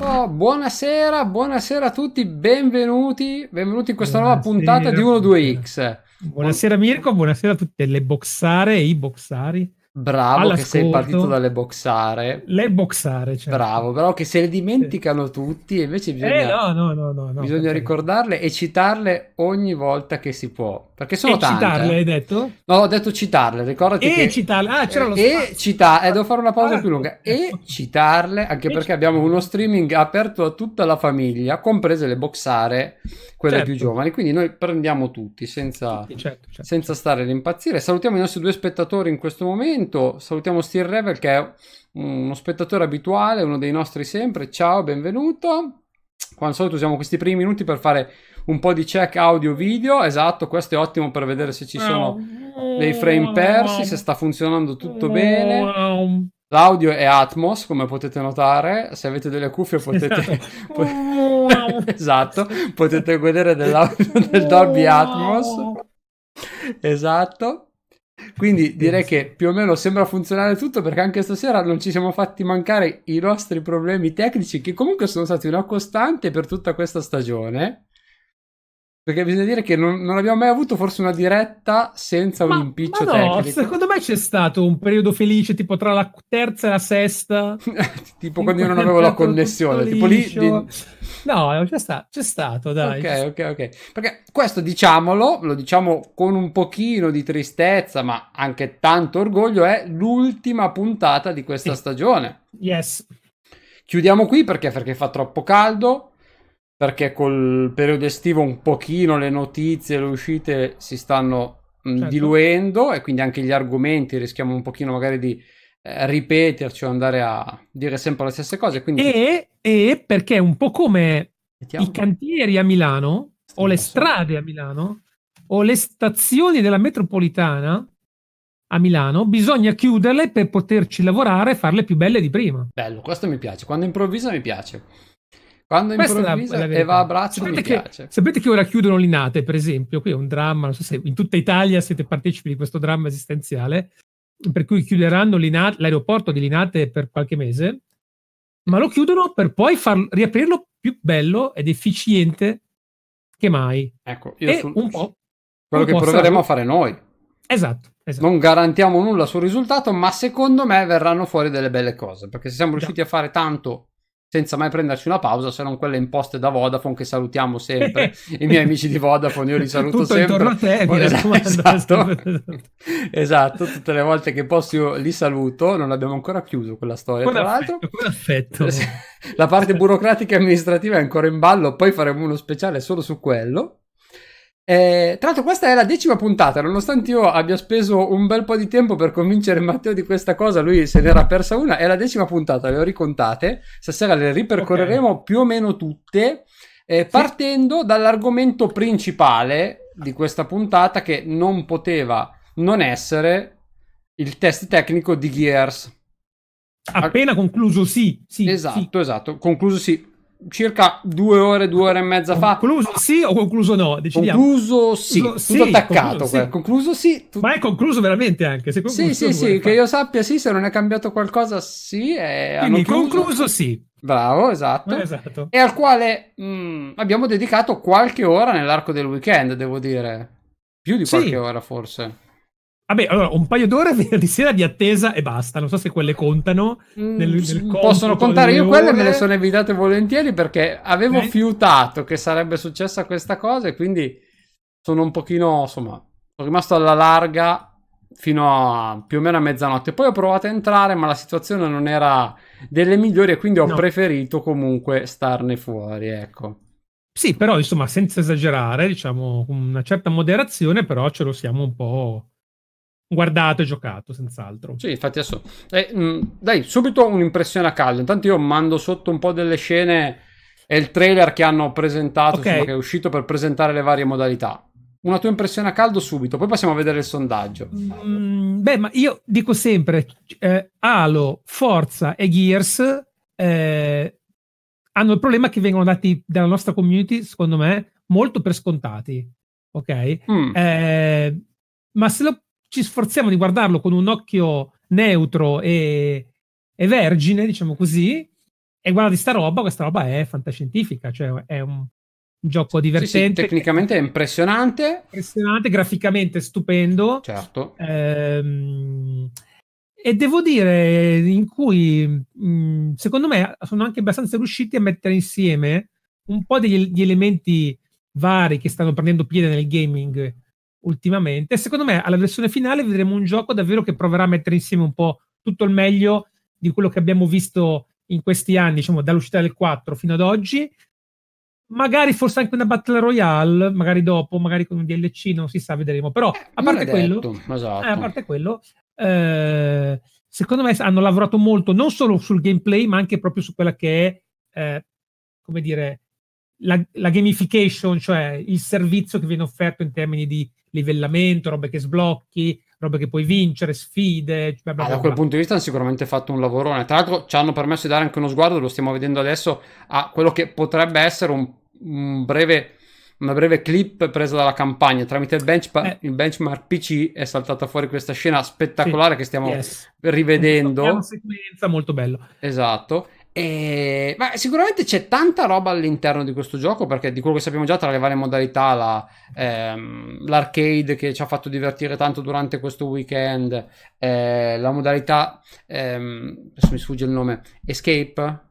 Oh, buonasera, buonasera a tutti, benvenuti, benvenuti in questa nuova puntata di 1-2X. Buonasera Mirko, buonasera a tutte le boxare e i boxari. Bravo che sei partito dalle boxare. Le boxare, certo. Bravo, però che se le dimenticano tutti e invece bisogna, eh, no, no, no, bisogna ricordarle e citarle ogni volta che si può. Perché sono e tante. citarle hai detto? No, ho detto citarle, ricordati e che... citarle, ah c'era lo E citarle, eh, devo fare una pausa ah, più lunga. E citarle, anche e perché citarle. abbiamo uno streaming aperto a tutta la famiglia, comprese le boxare, quelle certo. più giovani. Quindi noi prendiamo tutti senza, certo, certo, senza stare ad impazzire. Salutiamo i nostri due spettatori in questo momento. Salutiamo Steel Revel che è uno spettatore abituale, uno dei nostri sempre. Ciao, benvenuto. Qua al solito usiamo questi primi minuti per fare un po' di check audio video. Esatto, questo è ottimo per vedere se ci sono dei frame persi, se sta funzionando tutto bene. L'audio è Atmos, come potete notare. Se avete delle cuffie potete, esatto, potete godere dell'audio del Dolby Atmos. Esatto. Quindi direi che più o meno sembra funzionare tutto perché anche stasera non ci siamo fatti mancare i nostri problemi tecnici che comunque sono stati una costante per tutta questa stagione. Perché bisogna dire che non, non, abbiamo mai avuto forse una diretta senza ma, un impiccio ma no, tecnico. Secondo me c'è stato un periodo felice, tipo tra la terza e la sesta. tipo quando io non avevo la connessione. Tipo lì. Di... No, c'è, sta, c'è, stato, dai. Ok, ok, ok. Perché questo diciamolo, lo diciamo con un pochino di tristezza, ma anche tanto orgoglio, è l'ultima puntata di questa sì. stagione. Yes. Chiudiamo qui perché? Perché fa troppo caldo perché col periodo estivo un pochino le notizie, le uscite si stanno certo. diluendo e quindi anche gli argomenti rischiamo un pochino magari di eh, ripeterci o andare a dire sempre le stesse cose. Quindi... E, e perché un po' come Mettiamo. i cantieri a Milano Stiamo o le strade a Milano o le stazioni della metropolitana a Milano, bisogna chiuderle per poterci lavorare e farle più belle di prima. Bello, questo mi piace. Quando improvvisa mi piace. Quando improvvisa la, la e va a braccio sapete mi che, piace. Sapete che ora chiudono l'Inate, per esempio, qui è un dramma, non so se in tutta Italia siete partecipi di questo dramma esistenziale, per cui chiuderanno l'aeroporto di Linate per qualche mese, ma lo chiudono per poi far, riaprirlo più bello ed efficiente che mai. Ecco, io e sul, un po'. Quello un che po proveremo sarà... a fare noi. Esatto, esatto, Non garantiamo nulla sul risultato, ma secondo me verranno fuori delle belle cose, perché se siamo riusciti a fare tanto senza mai prenderci una pausa, se non quelle imposte da Vodafone che salutiamo sempre. I miei amici di Vodafone io li saluto Tutto sempre. Te, mi esatto, esatto, tutte le volte che posso io li saluto, non abbiamo ancora chiuso quella storia. Con tra affetto, l'altro, con affetto. La parte burocratica e amministrativa è ancora in ballo, poi faremo uno speciale solo su quello. Eh, tra l'altro questa è la decima puntata, nonostante io abbia speso un bel po' di tempo per convincere Matteo di questa cosa, lui se n'era persa una, è la decima puntata, le ho ricontate, stasera le ripercorreremo okay. più o meno tutte, eh, partendo sì. dall'argomento principale di questa puntata che non poteva non essere il test tecnico di Gears. Appena concluso, sì. sì esatto, sì. esatto, concluso sì circa due ore, due ore e mezza fa. Concluso sì o concluso no? Decidiamo. Concluso sì, concluso, tutto sì, attaccato. Concluso sì. concluso sì. Tu... Ma è concluso veramente anche. Se sì, sì, sì, che io sappia sì, se non è cambiato qualcosa sì. È... Quindi concluso sì. Bravo, esatto. esatto. E al quale mh, mm, abbiamo dedicato qualche ora nell'arco del weekend, devo dire. Più di qualche sì. ora forse. Vabbè, allora un paio d'ore di sera di attesa e basta. Non so se quelle contano. Mm, nel, nel possono contare. Io quelle me le sono evitate volentieri perché avevo eh? fiutato che sarebbe successa questa cosa e quindi sono un pochino, insomma, sono rimasto alla larga fino a più o meno a mezzanotte. Poi ho provato a entrare, ma la situazione non era delle migliori e quindi ho no. preferito comunque starne fuori, ecco. Sì, però insomma, senza esagerare, diciamo, con una certa moderazione, però ce lo siamo un po' guardato e giocato, senz'altro. Sì, infatti adesso... Eh, mh, dai, subito un'impressione a caldo. Intanto io mando sotto un po' delle scene e il trailer che hanno presentato, okay. insomma, che è uscito per presentare le varie modalità. Una tua impressione a caldo subito, poi passiamo a vedere il sondaggio. Mm, beh, ma io dico sempre, eh, Halo, Forza e Gears eh, hanno il problema che vengono dati dalla nostra community, secondo me, molto per scontati. Ok? Mm. Eh, ma se lo ci sforziamo di guardarlo con un occhio neutro e, e vergine, diciamo così, e guarda di sta roba, questa roba è fantascientifica, cioè è un gioco divertente. Sì, sì, tecnicamente è impressionante. Impressionante, graficamente stupendo. Certo. Ehm, e devo dire in cui mh, secondo me sono anche abbastanza riusciti a mettere insieme un po' degli elementi vari che stanno prendendo piede nel gaming ultimamente. Secondo me alla versione finale vedremo un gioco davvero che proverà a mettere insieme un po' tutto il meglio di quello che abbiamo visto in questi anni, diciamo dall'uscita del 4 fino ad oggi. Magari forse anche una Battle Royale, magari dopo, magari con un DLC, non si sa, vedremo. Però eh, a parte quello, esatto. eh, a parte quello eh, secondo me hanno lavorato molto non solo sul gameplay, ma anche proprio su quella che è, eh, come dire, la, la, gamification, cioè il servizio che viene offerto in termini di livellamento, robe che sblocchi, robe che puoi vincere, sfide. Bla bla bla. Ah, da quel punto di vista hanno sicuramente fatto un lavorone. Tra l'altro ci hanno permesso di dare anche uno sguardo, lo stiamo vedendo adesso, a quello che potrebbe essere un, un breve una breve clip presa dalla campagna tramite il, bench- eh. il, benchmark PC è saltata fuori questa scena spettacolare sì. che stiamo yes. rivedendo. È una sequenza molto bello. Esatto. E... Ma sicuramente c'è tanta roba all'interno di questo gioco perché di quello che sappiamo già tra le varie modalità, la, ehm, l'arcade che ci ha fatto divertire tanto durante questo weekend, eh, la modalità, ehm, adesso mi sfugge il nome, Escape.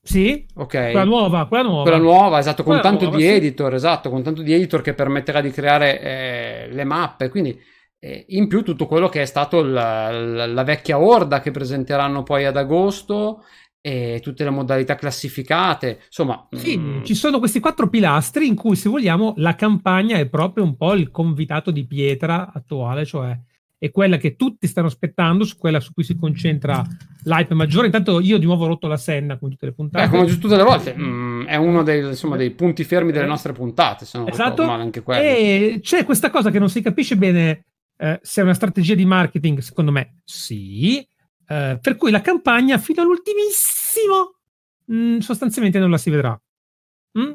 Sì, ok. Quella nuova, quella nuova. Quella nuova, esatto, con quella tanto nuova, di sì. editor, esatto, con tanto di editor che permetterà di creare eh, le mappe, quindi eh, in più tutto quello che è stato la, la, la vecchia orda che presenteranno poi ad agosto e tutte le modalità classificate. Insomma, sì, mh... Mm. ci sono questi quattro pilastri in cui, se vogliamo, la campagna è proprio un po' il convitato di pietra attuale, cioè è quella che tutti stanno aspettando, su quella su cui si concentra l'hype maggiore. Intanto io di nuovo ho rotto la senna con tutte le puntate. Beh, come tutte le volte, mm, è uno dei, insomma, dei, punti fermi delle nostre puntate, se non esatto. anche quello. E c'è questa cosa che non si capisce bene eh, se è una strategia di marketing, secondo me sì, eh, per cui la campagna fino all'ultimissimo mh, mm, sostanzialmente non la si vedrà. Mm?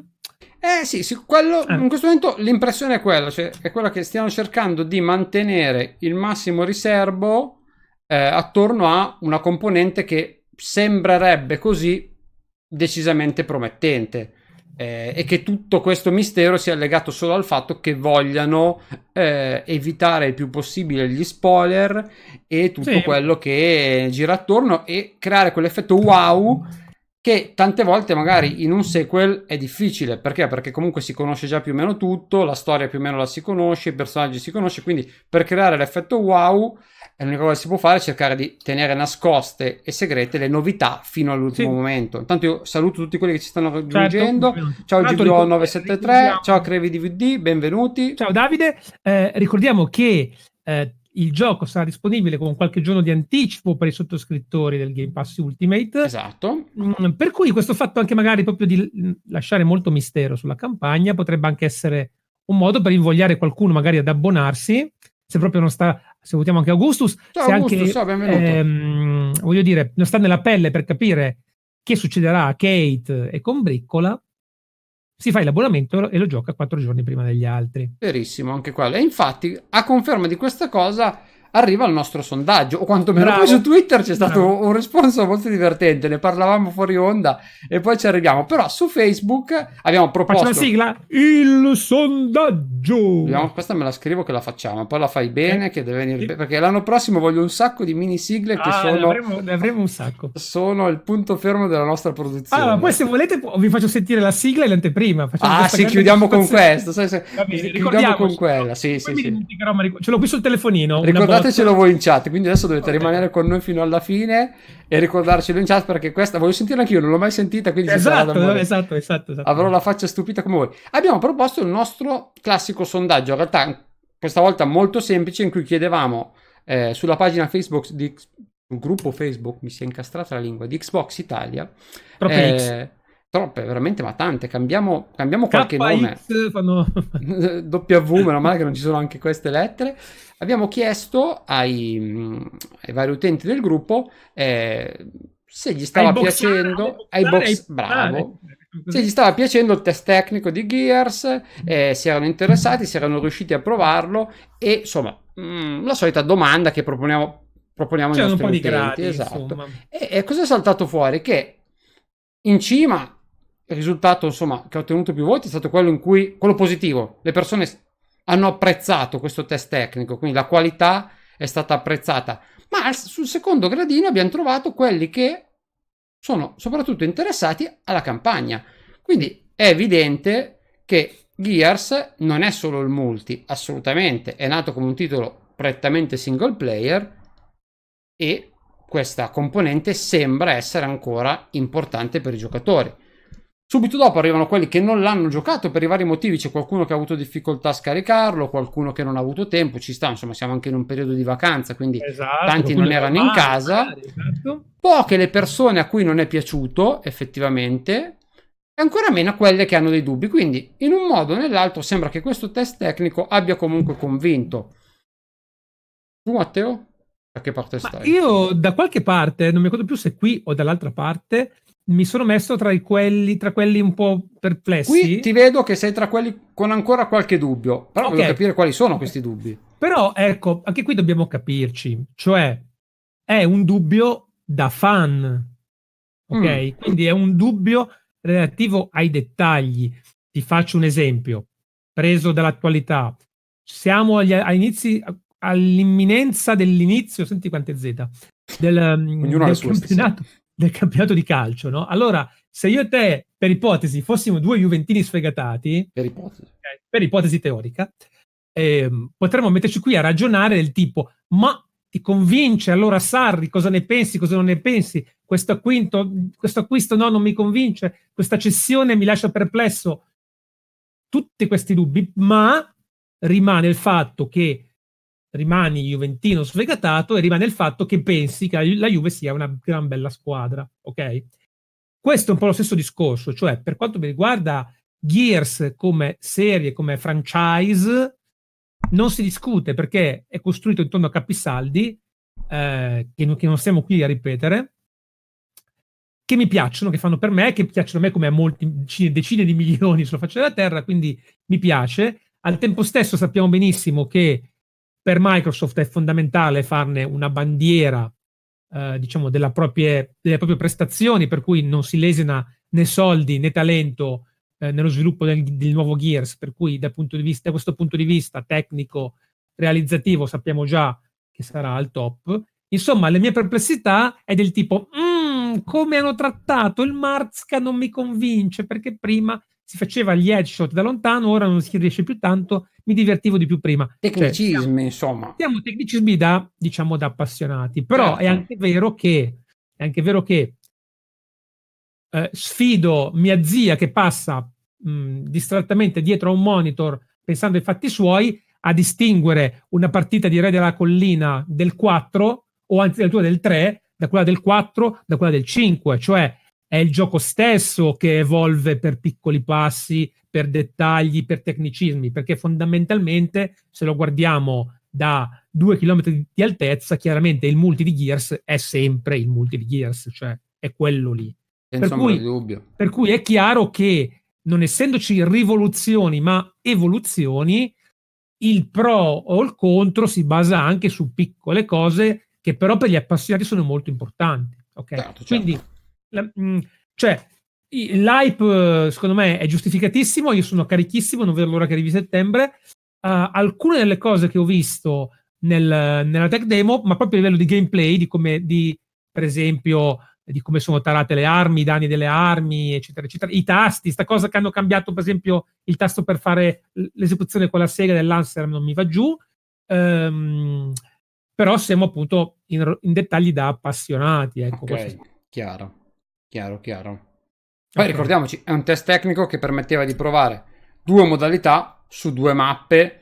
Eh sì, sì quello, eh. in questo momento l'impressione è quella, cioè è quella che stiamo cercando di mantenere il massimo riservo eh, attorno a una componente che sembrerebbe così decisamente promettente eh, e che tutto questo mistero sia legato solo al fatto che vogliano eh, evitare il più possibile gli spoiler e tutto sì. quello che gira attorno e creare quell'effetto wow che tante volte magari in un sequel è difficile perché? Perché comunque si conosce già più o meno tutto, la storia più o meno la si conosce, i personaggi si conosce, quindi per creare l'effetto wow l'unica cosa che si può fare è cercare di tenere nascoste e segrete le novità fino all'ultimo sì. momento. Intanto io saluto tutti quelli che ci stanno certo. raggiungendo. Certo. Ciao GBO 973, ciao Crevi DVD, benvenuti. Ciao Davide, eh, ricordiamo che eh, il gioco sarà disponibile con qualche giorno di anticipo per i sottoscrittori del Game Pass Ultimate. Esatto. Mm, per cui questo fatto anche magari proprio di lasciare molto mistero sulla campagna potrebbe anche essere un modo per invogliare qualcuno magari ad abbonarsi, se proprio non sta salutiamo anche Augustus. Ciao se Augustus, anche, ciao, benvenuto. Ehm, voglio dire, non sta nella pelle per capire che succederà a Kate e con Briccola, si fa l'abbonamento e lo gioca quattro giorni prima degli altri. Verissimo, anche quello. E infatti, a conferma di questa cosa, arriva il nostro sondaggio, o quantomeno poi su Twitter c'è stato Bravo. un risponso molto divertente, ne parlavamo fuori onda e poi ci arriviamo, però su Facebook abbiamo proposto... Faccio la sigla, il sondaggio! Abbiamo, questa me la scrivo che la facciamo, poi la fai bene, eh? che deve venire, sì. perché l'anno prossimo voglio un sacco di mini sigle che ah, sono... Ne avremo, ne avremo, un sacco. Sono il punto fermo della nostra produzione. Ah, poi se volete vi faccio sentire la sigla e l'anteprima. ah sì, chiudiamo con questo, sai, se, bene, chiudiamo con quella, sì, sì, sì. Ce l'ho qui sul telefonino. Ricordate ricordatecelo voi in chat. Quindi adesso dovete okay. rimanere con noi fino alla fine e ricordarcelo in chat perché questa voglio sentirla anch'io, non l'ho mai sentita. Quindi esatto, esatto, esatto, esatto, Avrò la faccia stupita come voi. Abbiamo proposto il nostro classico sondaggio, in realtà questa volta molto semplice, in cui chiedevamo eh, sulla pagina Facebook di sul gruppo Facebook, mi si è incastrata la lingua, di Xbox Italia. Proprio eh, Troppe, veramente, ma tante. Cambiamo, cambiamo qualche nome. Fanno... w, meno male che non ci sono anche queste lettere. Abbiamo chiesto ai, ai vari utenti del gruppo eh, se gli stava ai piacendo. Ai box, bravo. Se gli stava piacendo il test tecnico di Gears, eh, si erano interessati, si erano riusciti a provarlo e insomma, mh, mm, la solita domanda che proponiamo, proponiamo ai nostri utenti. Gradi, esatto. E, e cosa è saltato fuori? Che in cima il risultato insomma che ha ottenuto più voti è stato quello in cui quello positivo le persone hanno apprezzato questo test tecnico quindi la qualità è stata apprezzata ma sul secondo gradino abbiamo trovato quelli che sono soprattutto interessati alla campagna quindi è evidente che Gears non è solo il multi assolutamente è nato come un titolo prettamente single player e questa componente sembra essere ancora importante per i giocatori. Subito dopo arrivano quelli che non l'hanno giocato per i vari motivi, c'è qualcuno che ha avuto difficoltà a scaricarlo, qualcuno che non ha avuto tempo, ci sta, insomma siamo anche in un periodo di vacanza, quindi esatto, tanti non erano in casa. Esatto. Poche le persone a cui non è piaciuto effettivamente, e ancora meno a quelle che hanno dei dubbi. Quindi in un modo o nell'altro sembra che questo test tecnico abbia comunque convinto. Tu Matteo? Da che parte stai? io da qualche parte, non mi ricordo più se qui o dall'altra parte, mi sono messo tra, quelli, tra quelli un po' perplessi. Qui ti vedo che sei tra quelli con ancora qualche dubbio, però okay. voglio capire quali sono questi dubbi. Però ecco, anche qui dobbiamo capirci, cioè è un dubbio da fan, ok? Mm. Quindi è un dubbio relativo ai dettagli. Ti faccio un esempio, preso dall'attualità. Siamo agli, inizi, all'imminenza dell'inizio, senti quante Z, del, mm, del, campionato, del campionato, di calcio, no? Allora, se io e te, per ipotesi, fossimo due Juventini sfegatati, per ipotesi, eh, per ipotesi teorica, eh, potremmo metterci qui a ragionare del tipo, ma ti convince allora Sarri, cosa ne pensi, cosa non ne pensi? Questo, acquinto, questo acquisto no, non mi convince, questa cessione mi lascia perplesso. Tutti questi dubbi, ma rimane il fatto che rimani juventino sfegatato e rimane il fatto che pensi che la Juve sia una gran bella squadra, ok? Questo è un po' lo stesso discorso, cioè per quanto mi riguarda Gears come serie, come franchise, non si discute perché è costruito intorno a capisaldi eh, che, non, che non stiamo qui a ripetere, che mi piacciono, che fanno per me, che piacciono a me come a molti, decine di milioni sulla faccia della terra, quindi mi piace. Al tempo stesso sappiamo benissimo che per Microsoft è fondamentale farne una bandiera, eh, diciamo, proprie, delle proprie prestazioni, per cui non si lesina né soldi né talento eh, nello sviluppo del, del, nuovo Gears, per cui da, vista, da, questo punto di vista tecnico, realizzativo, sappiamo già che sarà al top. Insomma, le mie perplessità è del tipo, mm, come hanno trattato il Marzka non mi convince, perché prima si faceva gli headshot da lontano, ora non si riesce più tanto, mi divertivo di più prima. Tecnicismi, cioè, siamo, insomma. Siamo tecnicismi da, diciamo, da appassionati, però certo. è anche vero che, è anche vero che eh, sfido mia zia che passa mh, distrattamente dietro a un monitor pensando ai fatti suoi a distinguere una partita di Re della Collina del 4 o anzi addirittura del 3 da quella del 4 da quella del 5, cioè è il gioco stesso che evolve per piccoli passi, per dettagli, per tecnicismi, perché fondamentalmente se lo guardiamo da due chilometri di altezza, chiaramente il multi di Gears è sempre il multi di Gears, cioè è quello lì. Per cui, per cui è chiaro che non essendoci rivoluzioni ma evoluzioni, il pro o il contro si basa anche su piccole cose che però per gli appassionati sono molto importanti. Okay? Certo, certo. Quindi la, mh, mm, cioè, l'hype secondo me è giustificatissimo, io sono carichissimo, non vedo l'ora che arrivi settembre. Uh, alcune delle cose che ho visto nel, nella tech demo, ma proprio a livello di gameplay, di come, di, per esempio, di come sono tarate le armi, i danni delle armi, eccetera, eccetera. I tasti, sta cosa che hanno cambiato, per esempio, il tasto per fare l'esecuzione con la sega dell'Anser non mi va giù. Um, però siamo appunto in, in, dettagli da appassionati. Ecco, ok, chiaro. Chiaro, chiaro. Poi okay. ricordiamoci, è un test tecnico che permetteva di provare due modalità su due mappe.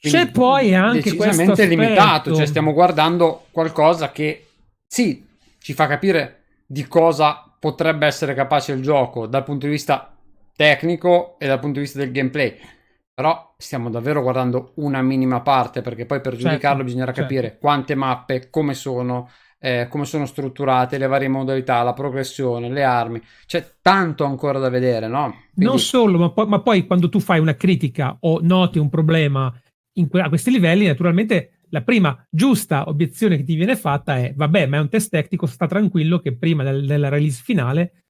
C'è poi anche decisamente limitato, cioè stiamo guardando qualcosa che sì, ci fa capire di cosa potrebbe essere capace il gioco dal punto di vista tecnico e dal punto di vista del gameplay. Però stiamo davvero guardando una minima parte perché poi per certo, giudicarlo bisognerà certo. capire quante mappe, come sono, eh, come sono strutturate, le varie modalità, la progressione, le armi. C'è tanto ancora da vedere, no? Quindi... Non solo, ma, po- ma, poi quando tu fai una critica o noti un problema que- a questi livelli, naturalmente la prima giusta obiezione che ti viene fatta è: vabbè, ma è un test tecnico, sta tranquillo che prima del- della release finale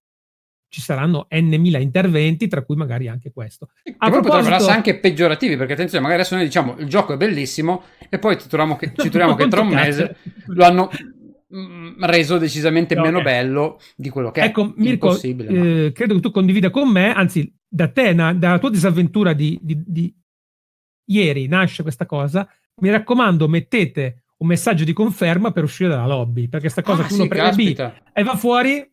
ci saranno n mila interventi, tra cui magari anche questo. A e proposito... potrebbero essere anche peggiorativi, perché attenzione, magari adesso noi diciamo il gioco è bellissimo e poi ci troviamo che, ci troviamo che tra un mese lo hanno reso decisamente no, meno okay. bello di quello che ecco, è Mirko, impossibile. Eh, credo che tu condivida con me, anzi da te, na, dalla tua disavventura di, di, di ieri nasce questa cosa, mi raccomando mettete un messaggio di conferma per uscire dalla lobby, perché questa cosa ah, uno sì, prende B e va fuori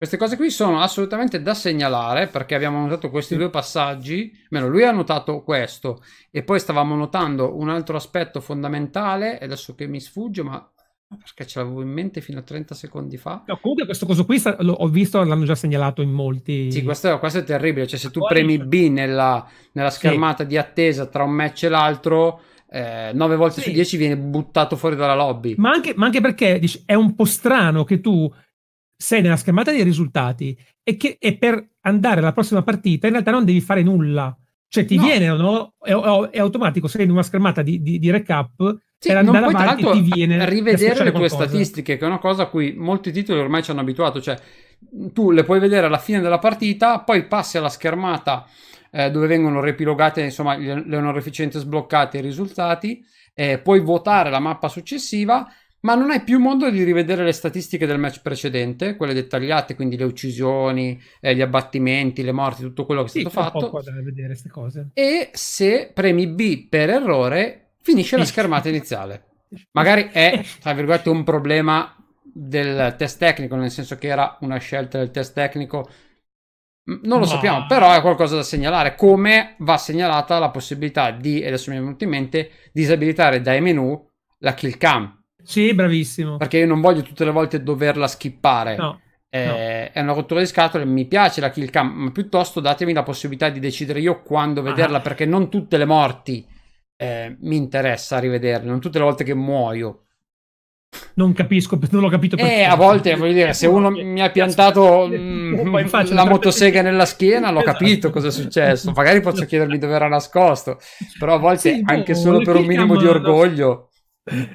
queste cose qui sono assolutamente da segnalare perché abbiamo notato questi due passaggi, almeno lui ha notato questo e poi stavamo notando un altro aspetto fondamentale, adesso che mi sfugge, ma perché ce l'avevo in mente fino a 30 secondi fa. No, comunque questo coso qui sta, ho visto, l'hanno già segnalato in molti... Sì, questo, questo è terribile, cioè se tu premi B nella, nella schermata sì. di attesa tra un match e l'altro... Eh, 9 volte sì. su 10 viene buttato fuori dalla lobby. Ma anche, ma anche perché dici, è un po' strano che tu sei nella schermata dei risultati e che e per andare alla prossima partita in realtà non devi fare nulla. Cioè ti no. viene, no? È, è, automatico, sei in una schermata di, di, di recap sì, per andare non avanti ti viene rivedere le tue statistiche, che è una cosa a cui molti titoli ormai ci hanno abituato, cioè tu le puoi vedere alla fine della partita, poi passi alla schermata eh, dove vengono riepilogate, insomma, le, le onorificenze sbloccate i risultati, eh, puoi votare la mappa successiva ma non hai più modo di rivedere le statistiche del match precedente, quelle dettagliate, quindi le uccisioni, eh, gli abbattimenti, le morti, tutto quello che è sì, stato fatto. Po vedere. E se premi B per errore, finisce la schermata iniziale. Magari è, tra virgolette, un problema del test tecnico, nel senso che era una scelta del test tecnico. Non lo no. sappiamo, però è qualcosa da segnalare. Come va segnalata la possibilità di, adesso mi è venuto in mente, disabilitare dai menu la kill cam sì, bravissimo. Perché io non voglio tutte le volte doverla skippare. No. Eh, no. È una rottura di scatole, mi piace la kill cam, ma piuttosto datemi la possibilità di decidere io quando vederla, ah. perché non tutte le morti eh, mi interessa rivederle, non tutte le volte che muoio. Non capisco, non l'ho capito perché. Eh, a volte, voglio dire, se uno mi ha piantato mm, la motosega nella schiena, l'ho esatto. capito cosa è successo. Magari posso chiedermi dove era nascosto, però a volte sì, anche boh, solo per un minimo di orgoglio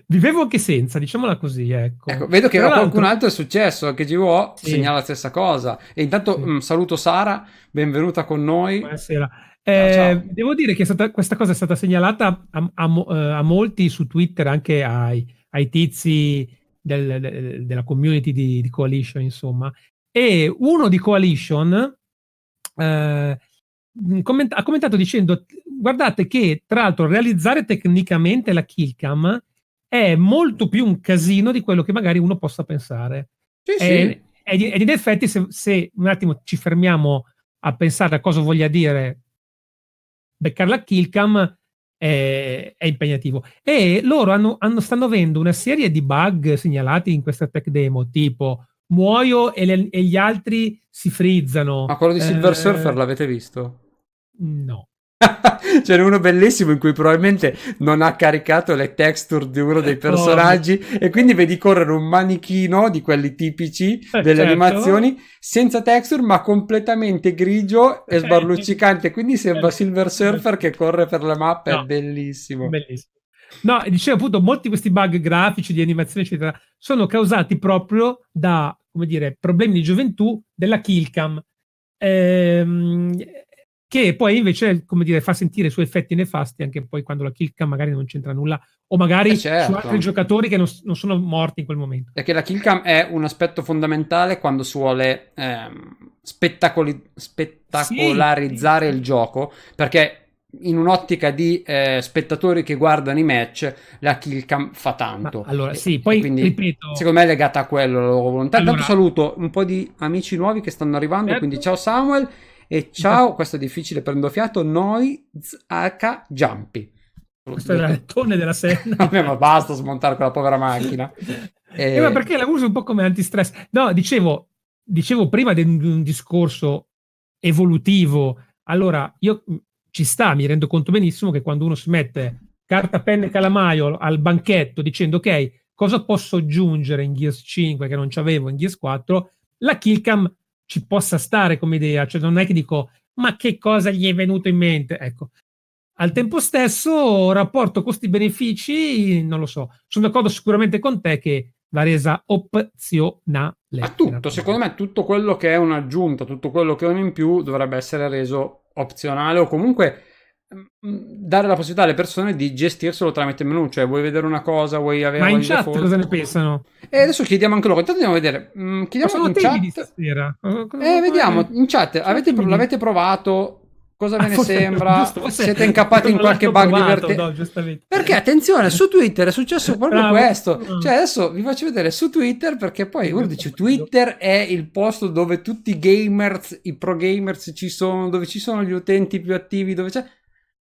Vivevo anche senza, diciamola così, ecco. ecco vedo che a qualcun altro è successo, anche GVO sì. segnala la stessa cosa. E intanto sì. mh, mm, saluto Sara, benvenuta con noi. Buonasera. Eh, ciao. Devo dire che stata, questa cosa è stata segnalata a, a, eh, a molti su Twitter, anche ai, ai tizi del, del, della community di, di, Coalition, insomma. E uno di Coalition eh, comment- ha commentato dicendo: Guardate che tra l'altro realizzare tecnicamente la killcam è molto più un casino di quello che magari uno possa pensare. Sì, e, sì. ed in effetti, se, se, un attimo ci fermiamo a pensare a cosa voglia dire beccare la killcam, è, è impegnativo. E loro hanno, hanno, stanno avendo una serie di bug segnalati in questa tech demo, tipo muoio e, le, e gli altri si frizzano. Ma quello di Silver eh, Surfer l'avete visto? No. Ce n'è uno bellissimo in cui probabilmente non ha caricato le texture di uno dei personaggi oh. e quindi vedi correre un manichino di quelli tipici eh, delle certo. animazioni senza texture ma completamente grigio e sbarluccicante quindi sembra Silver Surfer che corre per le mappe no. è bellissimo bellissimo no dicevo appunto molti di questi bug grafici di animazione eccetera sono causati proprio da come dire problemi di gioventù della killcam ehm, che poi invece, come dire, fa sentire i suoi effetti nefasti anche poi quando la killcam magari non c'entra nulla, o magari eh certo. su altri giocatori che non, non, sono morti in quel momento. Perché la killcam è un aspetto fondamentale quando si vuole ehm, spettacoli- spettacolarizzare sì. il gioco, perché in un'ottica di eh, spettatori che guardano i match, la killcam fa tanto. Ma allora, sì, poi quindi, ripeto. Secondo me è legata a quello la loro volontà. Allora, Intanto saluto un po' di amici nuovi che stanno arrivando, certo. quindi ciao Samuel e ciao, questo è difficile, prendo fiato, noi H Jumpy. Questo è il lettone della Senna. Vabbè, ma basta smontare quella povera macchina. e... Eh, ma perché la uso un po' come antistress? No, dicevo, dicevo prima di un discorso evolutivo. Allora, io ci sta, mi rendo conto benissimo che quando uno si mette carta, penna e calamaio al banchetto dicendo ok, cosa posso aggiungere in Gears 5 che non c'avevo in Gears 4, la killcam ci possa stare come idea, cioè non è che dico ma che cosa gli è venuto in mente, ecco. Al tempo stesso, rapporto costi-benefici, non lo so. Sono d'accordo sicuramente con te che va resa opzionale. A tutto, secondo me tutto quello che è un'aggiunta, tutto quello che è un in più dovrebbe essere reso opzionale o comunque dare la possibilità alle persone di gestirselo tramite menu, cioè vuoi vedere una cosa, vuoi avere Ma in chat default. cosa ne pensano? E adesso chiediamo anche loro, intanto andiamo a vedere, mm, chiediamo in chat. Eh, vediamo, in chat, avete, l'avete provato? Cosa ve ne ah, sembra? Giusto, Siete incappati in qualche bug divertente? No, perché attenzione, su Twitter è successo proprio Bravo. questo. Mm. Cioè, adesso vi faccio vedere su Twitter perché poi uno dice Twitter è il posto dove tutti i gamers, i pro gamers ci sono, dove ci sono gli utenti più attivi, dove c'è.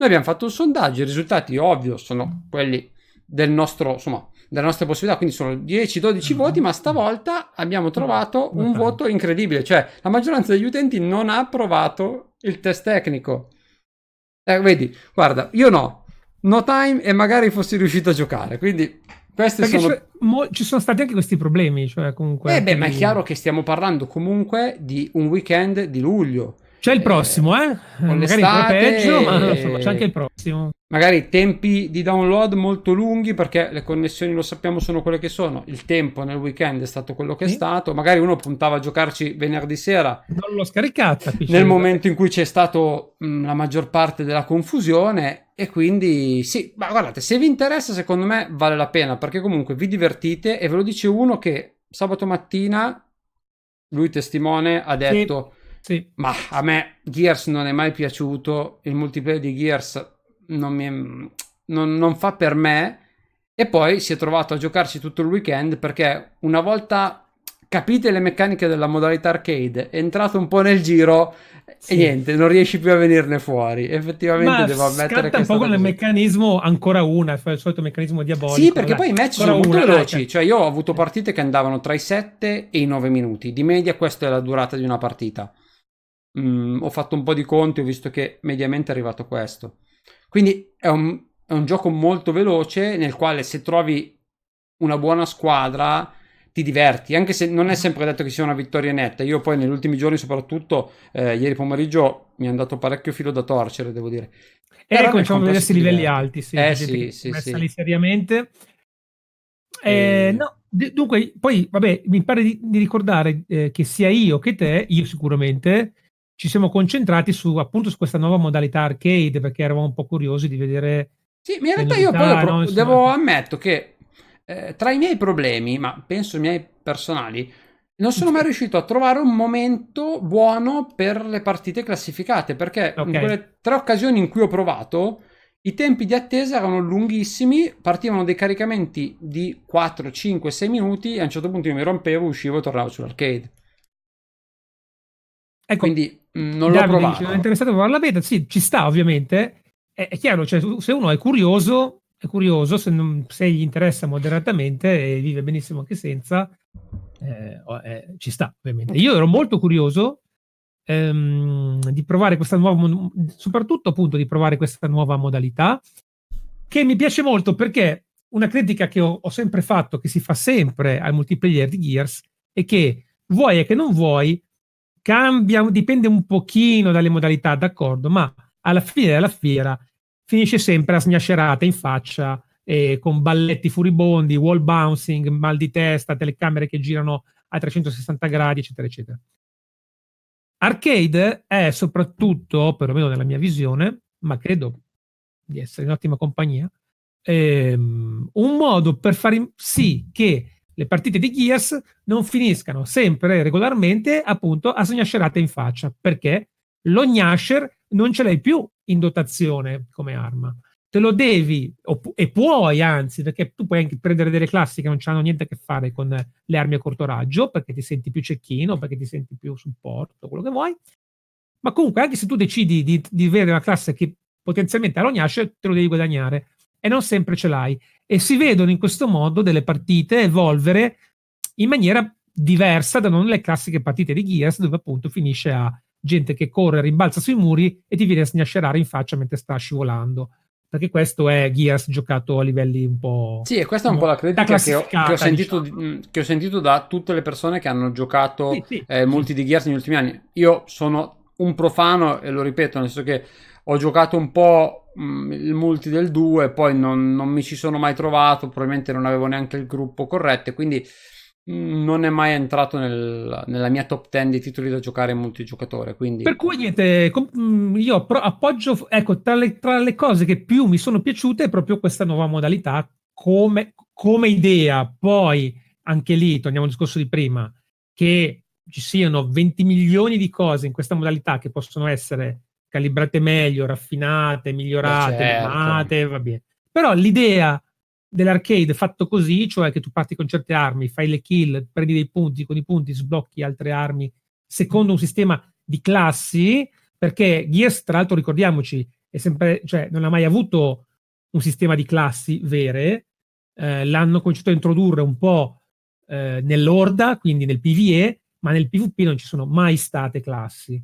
Noi abbiamo fatto un sondaggio, i risultati ovvio sono quelli del nostro, insomma, delle nostre possibilità, quindi sono 10-12 voti, ma stavolta abbiamo trovato un voto incredibile, cioè la maggioranza degli utenti non ha approvato il test tecnico. Eh, vedi, guarda, io no, no time e magari fossi riuscito a giocare, quindi questi Perché sono... Mo- ci sono stati anche questi problemi, cioè comunque... Eh beh, ma è chiaro che stiamo parlando comunque di un weekend di luglio, c'è il prossimo, eh? Magari un peggio, ma insomma, c'è anche il prossimo. Magari tempi di download molto lunghi perché le connessioni lo sappiamo sono quelle che sono. Il tempo nel weekend è stato quello che sì. è stato. Magari uno puntava a giocarci venerdì sera. Non l'ho scaricata. Nel momento in cui c'è stata la maggior parte della confusione. E quindi sì, ma guardate, se vi interessa, secondo me vale la pena perché comunque vi divertite e ve lo dice uno che sabato mattina, lui testimone, ha detto. Sì sì. Ma a me Gears non è mai piaciuto, il multiplayer di Gears non, mi è, non, non fa per me. E poi si è trovato a giocarci tutto il weekend perché una volta capite le meccaniche della modalità arcade, è entrato un po' nel giro sì. e niente, non riesci più a venirne fuori. Effettivamente Ma devo ammettere che un po' quel meccanismo ancora una, il solito meccanismo diabolico. Sì, perché poi i match sono molto una, veloci, cioè io ho avuto partite che andavano tra i 7 e i 9 minuti. Di media questa è la durata di una partita. Mm, ho fatto un po' di conti, ho visto che mediamente è arrivato questo. Quindi è un, è un gioco molto veloce nel quale se trovi una buona squadra ti diverti, anche se non è sempre detto che sia una vittoria netta. Io poi negli ultimi giorni, soprattutto eh, ieri pomeriggio, mi è andato parecchio filo da torcere, devo dire. E eh, cominciamo a vedersi livelli alti, sì, eh, sì, sì, sì. seriamente. Eh, e... No, dunque, poi, vabbè, mi pare di, di ricordare eh, che sia io che te, io sicuramente, ci siamo concentrati su appunto su questa nuova modalità arcade perché eravamo un po' curiosi di vedere. Sì, in realtà io poi pro- no? devo ammetto che eh, tra i miei problemi, ma penso i miei personali, non sono mai riuscito a trovare un momento buono per le partite classificate perché okay. in quelle tre occasioni in cui ho provato i tempi di attesa erano lunghissimi, partivano dei caricamenti di 4, 5, 6 minuti e a un certo punto io mi rompevo, uscivo e tornavo sull'arcade. Ecco, Quindi Mm, non l'ho provato. Dice, è interessato a provare la beta? Sì, ci sta ovviamente. È, è chiaro, cioè, se uno è curioso, è curioso, se, non, se, gli interessa moderatamente e vive benissimo anche senza, eh, eh, ci sta ovviamente. Io ero molto curioso ehm, di provare questa nuova, soprattutto appunto di provare questa nuova modalità, che mi piace molto perché una critica che ho, ho sempre fatto, che si fa sempre al multiplayer di Gears, è che vuoi e che non vuoi, cambia, dipende un pochino dalle modalità, d'accordo, ma alla fine della fiera finisce sempre a sgnascerata in faccia eh, con balletti furibondi, wall bouncing, mal di testa, telecamere che girano a 360 gradi, eccetera, eccetera. Arcade è soprattutto, perlomeno nella mia visione, ma credo di essere in ottima compagnia, ehm, un modo per fare sì che le partite di Gears non finiscano sempre regolarmente appunto a sgnascerate in faccia perché lo gnasher non ce l'hai più in dotazione come arma te lo devi e puoi anzi perché tu puoi anche prendere delle classi che non hanno niente a che fare con le armi a corto raggio perché ti senti più cecchino perché ti senti più supporto quello che vuoi ma comunque anche se tu decidi di, di avere una classe che potenzialmente ha lo gnasher te lo devi guadagnare e non sempre ce l'hai. E si vedono in questo modo delle partite evolvere in maniera diversa da non le classiche partite di Gears, dove appunto finisce a gente che corre, rimbalza sui muri e ti viene a sgnascerare in faccia mentre sta scivolando. Perché questo è Gears giocato a livelli un po'. Sì, e questa è un po' la critica che ho, che, diciamo. che ho, sentito, da tutte le persone che hanno giocato sì, sì, eh, molti di Gears negli ultimi anni. Io sono un profano e lo ripeto, nel senso che ho giocato un po' mm, il multi del 2, poi non, non, mi ci sono mai trovato, probabilmente non avevo neanche il gruppo corretto, e quindi mm, non è mai entrato nel, nella mia top 10 di titoli da giocare in multigiocatore. Quindi... Per cui niente, mm, io appoggio, ecco, tra le, tra le, cose che più mi sono piaciute è proprio questa nuova modalità come, come idea. Poi anche lì, torniamo al discorso di prima, che ci siano 20 milioni di cose in questa modalità che possono essere calibrate meglio, raffinate, migliorate, certo. amate, va bene. Però l'idea dell'arcade fatto così, cioè che tu parti con certe armi, fai le kill, prendi dei punti, con i punti sblocchi altre armi, secondo un sistema di classi, perché Gears, tra l'altro, ricordiamoci, è sempre, cioè, non ha mai avuto un sistema di classi vere, eh, l'hanno cominciato a introdurre un po' eh, nell'Orda, quindi nel PvE, ma nel PvP non ci sono mai state classi.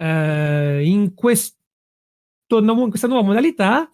Eh, in, questo, in questa nuova modalità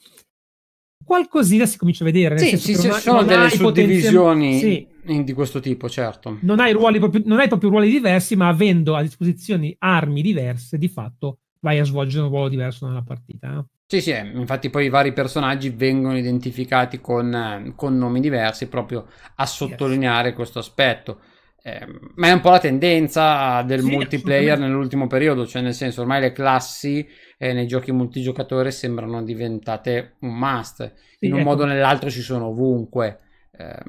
qualcosina si comincia a vedere. Sì, sì, sì, sono delle suddivisioni sì. di questo tipo, certo. Non hai, ruoli proprio, non hai proprio ruoli diversi, ma avendo a disposizione armi diverse, di fatto vai a svolgere un ruolo diverso nella partita. Sì, sì, eh, infatti poi i vari personaggi vengono identificati con, con nomi diversi proprio a sottolineare yes. questo aspetto. Eh, ma è un po' la tendenza del sì, multiplayer nell'ultimo periodo, cioè nel senso ormai le classi eh, nei giochi multigiocatore sembrano diventate un must, sì, in un ecco. modo o nell'altro ci sono ovunque. Eh,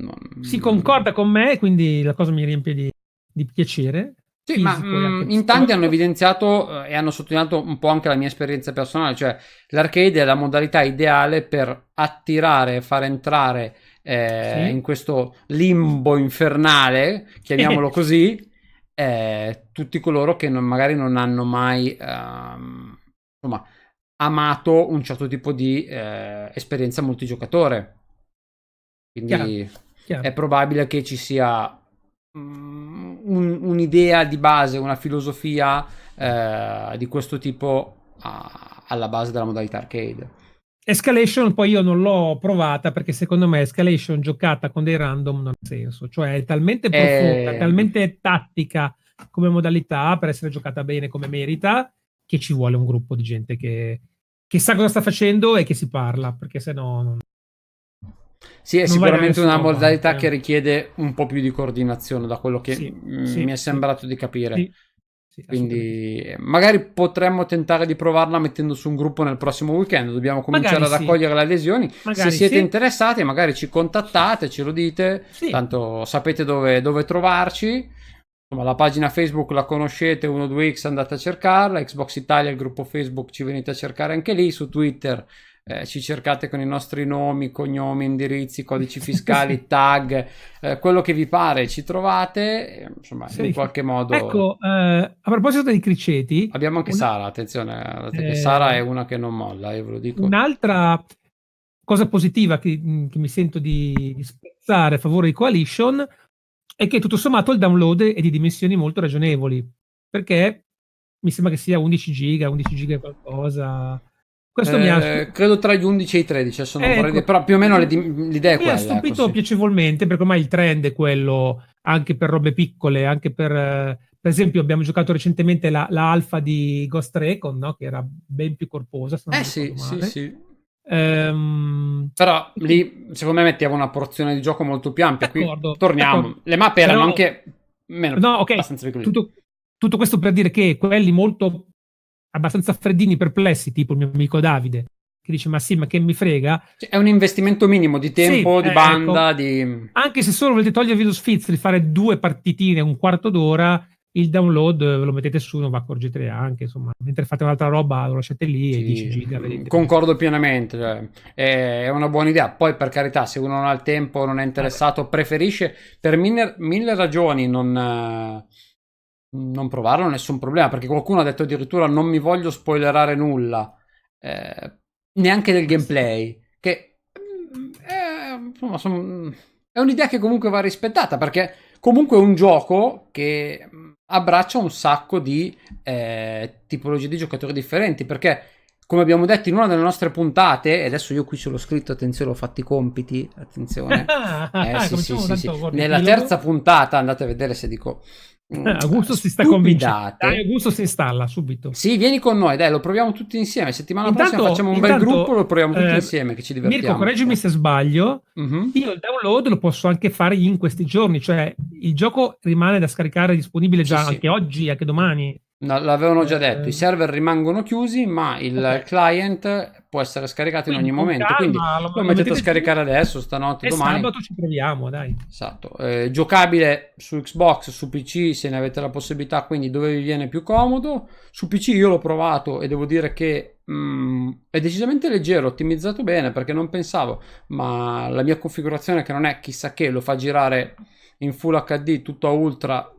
non... Si concorda con me, quindi la cosa mi riempie di, di piacere. Sì, ma mh, mm, in tanti hanno evidenziato eh, e hanno sottolineato un po' anche la mia esperienza personale, cioè l'arcade è la modalità ideale per attirare e far entrare eh, sì. in questo limbo infernale, chiamiamolo così, eh, tutti coloro che non, magari non hanno mai ehm, insomma, amato un certo tipo di eh, esperienza multigiocatore. Quindi chiaro, chiaro. è probabile che ci sia mm, un, un'idea di base, una filosofia eh, di questo tipo a, alla base della modalità arcade. Escalation poi io non l'ho provata perché secondo me Escalation giocata con dei random non ha senso, cioè è talmente eh. profonda, eh... talmente tattica come modalità per essere giocata bene come merita che ci vuole un gruppo di gente che, che sa cosa sta facendo e che si parla, perché se no non... Sì, è non sicuramente una modalità parte. che richiede un po' più di coordinazione da quello che sì, m- sì, mi è sembrato sì. di capire. Sì. Quindi magari potremmo tentare di provarla mettendo su un gruppo nel prossimo weekend. Dobbiamo cominciare magari a raccogliere sì. le adesioni. Magari Se siete sì. interessati, magari ci contattate, ce lo dite. Sì. Tanto sapete dove, dove trovarci. Insomma, la pagina Facebook la conoscete, 12X andate a cercarla. Xbox Italia, il gruppo Facebook ci venite a cercare anche lì. Su Twitter eh, ci cercate con i nostri nomi, cognomi, indirizzi, codici fiscali, tag, eh, quello che vi pare, ci trovate, insomma, sì. in qualche modo. Ecco, eh, a proposito di criceti, abbiamo anche una... Sara, attenzione, che Sara è una che non molla, io ve lo dico. Un'altra cosa positiva che, che mi sento di, di spezzare a favore di Coalition è che tutto sommato il download è di dimensioni molto ragionevoli, perché mi sembra che sia 11 giga, 11 giga qualcosa questo eh, mi ha... Eh, credo tra gli 11 e i 13, sono ecco, vorrei... però più o meno l'idea è quella. Mi ha stupito ecco, piacevolmente perché ormai il trend è quello anche per robe piccole, anche per... Per esempio abbiamo giocato recentemente la, la alfa di Ghost Recon, no? che era ben più corposa. eh sì, sì, sì. Um, però lì secondo me metteva una porzione di gioco molto più ampia. Qui torniamo. D'accordo. Le mappe erano Però, anche meno no, okay. abbastanza Tutto, tutto questo per dire che quelli molto abbastanza freddini, perplessi, tipo il mio amico Davide, che dice: Ma sì, ma che mi frega? Cioè, è un investimento minimo di tempo, sì, di eh, banda. Ecco, di... Anche se solo volete togliere Windows Fizz di fare due partitine, un quarto d'ora, il download ve lo mettete su, non va accorgete anche. Insomma, mentre fate un'altra roba, lo lasciate lì sì, e 10 giga. Vedete. Concordo pienamente, cioè, è una buona idea. Poi, per carità, se uno non ha il tempo, non è interessato, preferisce per mille, mille ragioni non non provarlo, nessun problema, perché qualcuno ha detto addirittura non mi voglio spoilerare nulla, eh, neanche del gameplay, che mm, è, insomma, son, è un'idea che comunque va rispettata, perché comunque è un gioco che mm, abbraccia un sacco di eh, tipologie di giocatori differenti, perché come abbiamo detto in una delle nostre puntate, e adesso io qui ce l'ho scritto, attenzione, ho fatto i compiti, attenzione. Eh, sì, sì, sì, sì. Nella terza puntata, andate a vedere se dico Mm, Augusto si sta convincendo. Dai, Augusto si installa subito. Sì, vieni con noi, dai, lo proviamo tutti insieme. Settimana intanto, prossima facciamo un intanto, bel gruppo, lo proviamo tutti eh, insieme, che ci divertiamo. Mirko, correggimi se sbaglio. Uh-huh. Io il download lo posso anche fare in questi giorni, cioè il gioco rimane da scaricare disponibile già sì, anche sì. oggi, anche domani. No, l'avevano già detto, i server rimangono chiusi, ma il okay. client può essere scaricato quindi in ogni momento. Calma, quindi lo, lo mettete a scaricare giù. adesso, stanotte, e domani. sabato ci proviamo, dai. Esatto. Eh, giocabile su Xbox, su PC, se ne avete la possibilità, quindi dove vi viene più comodo. Su PC io l'ho provato e devo dire che mm, è decisamente leggero, ottimizzato bene, perché non pensavo, ma la mia configurazione che non è chissà che, lo fa girare in Full HD tutto a ultra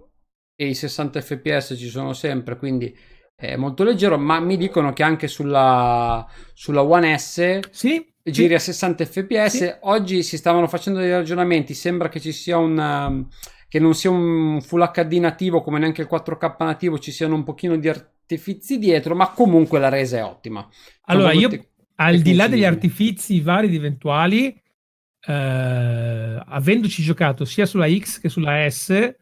e i 60 fps ci sono sempre, quindi è molto leggero, ma mi dicono che anche sulla, sulla One S sì, giri sì. a 60 fps. Sì. Oggi si stavano facendo dei ragionamenti, sembra che ci sia un... Che non sia un Full HD nativo come neanche il 4K nativo, ci siano un pochino di artifici dietro, ma comunque la resa è ottima. Allora, io al di là degli artifici vari ed eventuali, eh, avendoci giocato sia sulla X che sulla S,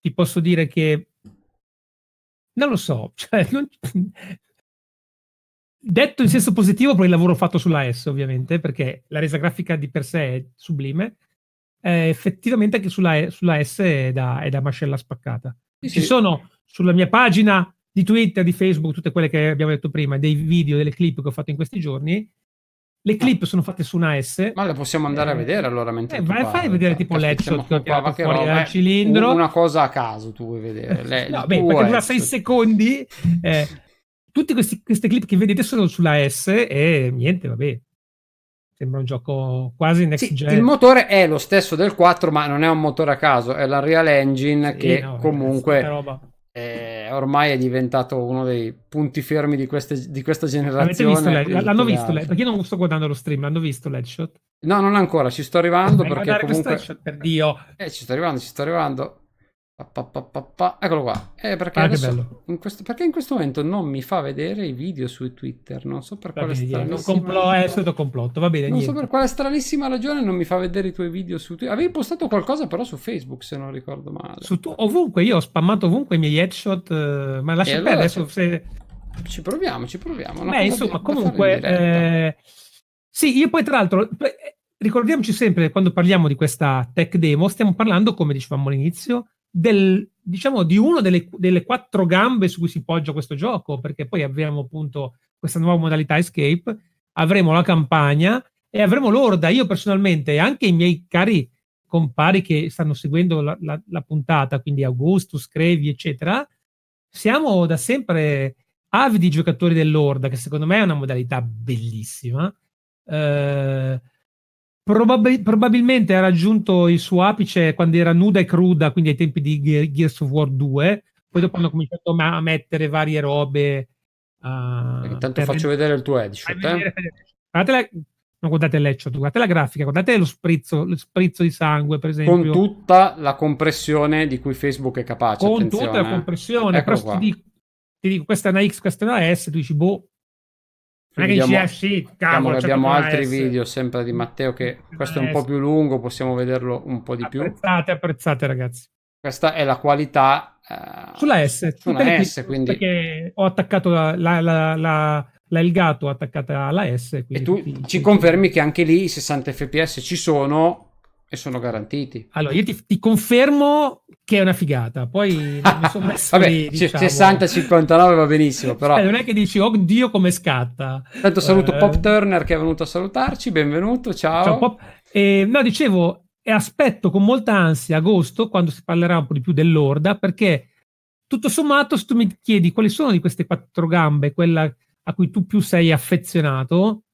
ti posso dire che non lo so, cioè, non... detto in senso positivo per il lavoro fatto sulla S, ovviamente, perché la resa grafica di per sé è sublime. Eh, effettivamente anche sulla, sulla S è da, è da, mascella spaccata. Sì, Ci sì. sono sulla mia pagina di Twitter, di Facebook, tutte quelle che abbiamo detto prima, dei video, delle clip che ho fatto in questi giorni, le clip sono fatte su una S. Ma le possiamo andare eh, a vedere allora mentre eh, vai, fai vedere tipo l'headshot che ho tirato fuori roba, dal cilindro. Una cosa a caso tu vuoi vedere. Le, no, beh, perché dura 6 secondi. Eh, tutte queste clip che vedete sono sulla S e niente, vabbè. Sembra un gioco quasi next sì, gen. Il motore è lo stesso del 4, ma non è un motore a caso, è la Real Engine sì, che no, comunque eh, ormai è diventato uno dei punti fermi di, queste, di questa generazione. Visto l'hanno visto, le, perché io non sto guardando lo stream, l'hanno visto l'headshot? No, non ancora, ci sto arrivando perché comunque... per Dio. Eh, ci sto arrivando, ci sto arrivando. Pa, pa, pa, Eccolo qua. Eh, perché, ah, adesso, in questo, perché in questo momento non mi fa vedere i video su Twitter. Non so per va quale bene, È stato complotto, va bene. Non niente. so per quale stranissima ragione non mi fa vedere i tuoi video su Twitter. Avevi postato qualcosa però su Facebook, se non ricordo male. Su tu- ovunque, io ho spammato ovunque i miei headshot. Eh, ma lascia allora adesso. Se... Ci proviamo, ci proviamo. Beh, insomma, da, comunque... Da eh... Sì, io poi tra l'altro... Ricordiamoci sempre, quando parliamo di questa tech demo, stiamo parlando, come dicevamo all'inizio, del, diciamo, di una delle, delle, quattro gambe su cui si poggia questo gioco, perché poi abbiamo appunto questa nuova modalità escape, avremo la campagna e avremo l'orda. Io personalmente e anche i miei cari compari che stanno seguendo la, la, la puntata, quindi Augustus, Crevi, eccetera, siamo da sempre avidi giocatori dell'orda, che secondo me è una modalità bellissima. Eh, Probabil- probabilmente ha raggiunto il suo apice quando era nuda e cruda, quindi ai tempi di Ge- Gears of War 2. Poi dopo hanno cominciato a mettere varie robe. Uh, Intanto faccio ed... vedere il tuo headshot. Eh? Guardate la... Non guardate l'headshot, guardate la grafica, guardate lo sprizzo, lo sprizzo di sangue, per esempio. Con tutta la compressione di cui Facebook è capace. Con tutta la compressione. Però ti dico, ti dico, questa è una X, questa è una S, tu dici, boh, non è che dici, ah sì, cavolo, abbiamo altri essere. video sempre di Matteo che questo è un po' più lungo, possiamo vederlo un po' di più. Apprezzate, apprezzate ragazzi. Questa è la qualità uh, sulla S, sulla S quindi... perché ho attaccato la, la, la, la l'Elgato attaccata alla S. E tu ci confermi che anche lì i 60 fps ci sono e sono garantiti. Allora, io ti, ti, confermo che è una figata. Poi mi sono messo Vabbè, lì, diciamo. 60-59 va benissimo, però... Eh, non è che dici, oh Dio, come scatta. Tanto saluto eh... Pop Turner che è venuto a salutarci, benvenuto, ciao. ciao Pop. Eh, no, dicevo, e aspetto con molta ansia agosto, quando si parlerà un po' di più dell'Orda, perché tutto sommato, se tu mi chiedi quali sono di queste quattro gambe, quella a cui tu più sei affezionato,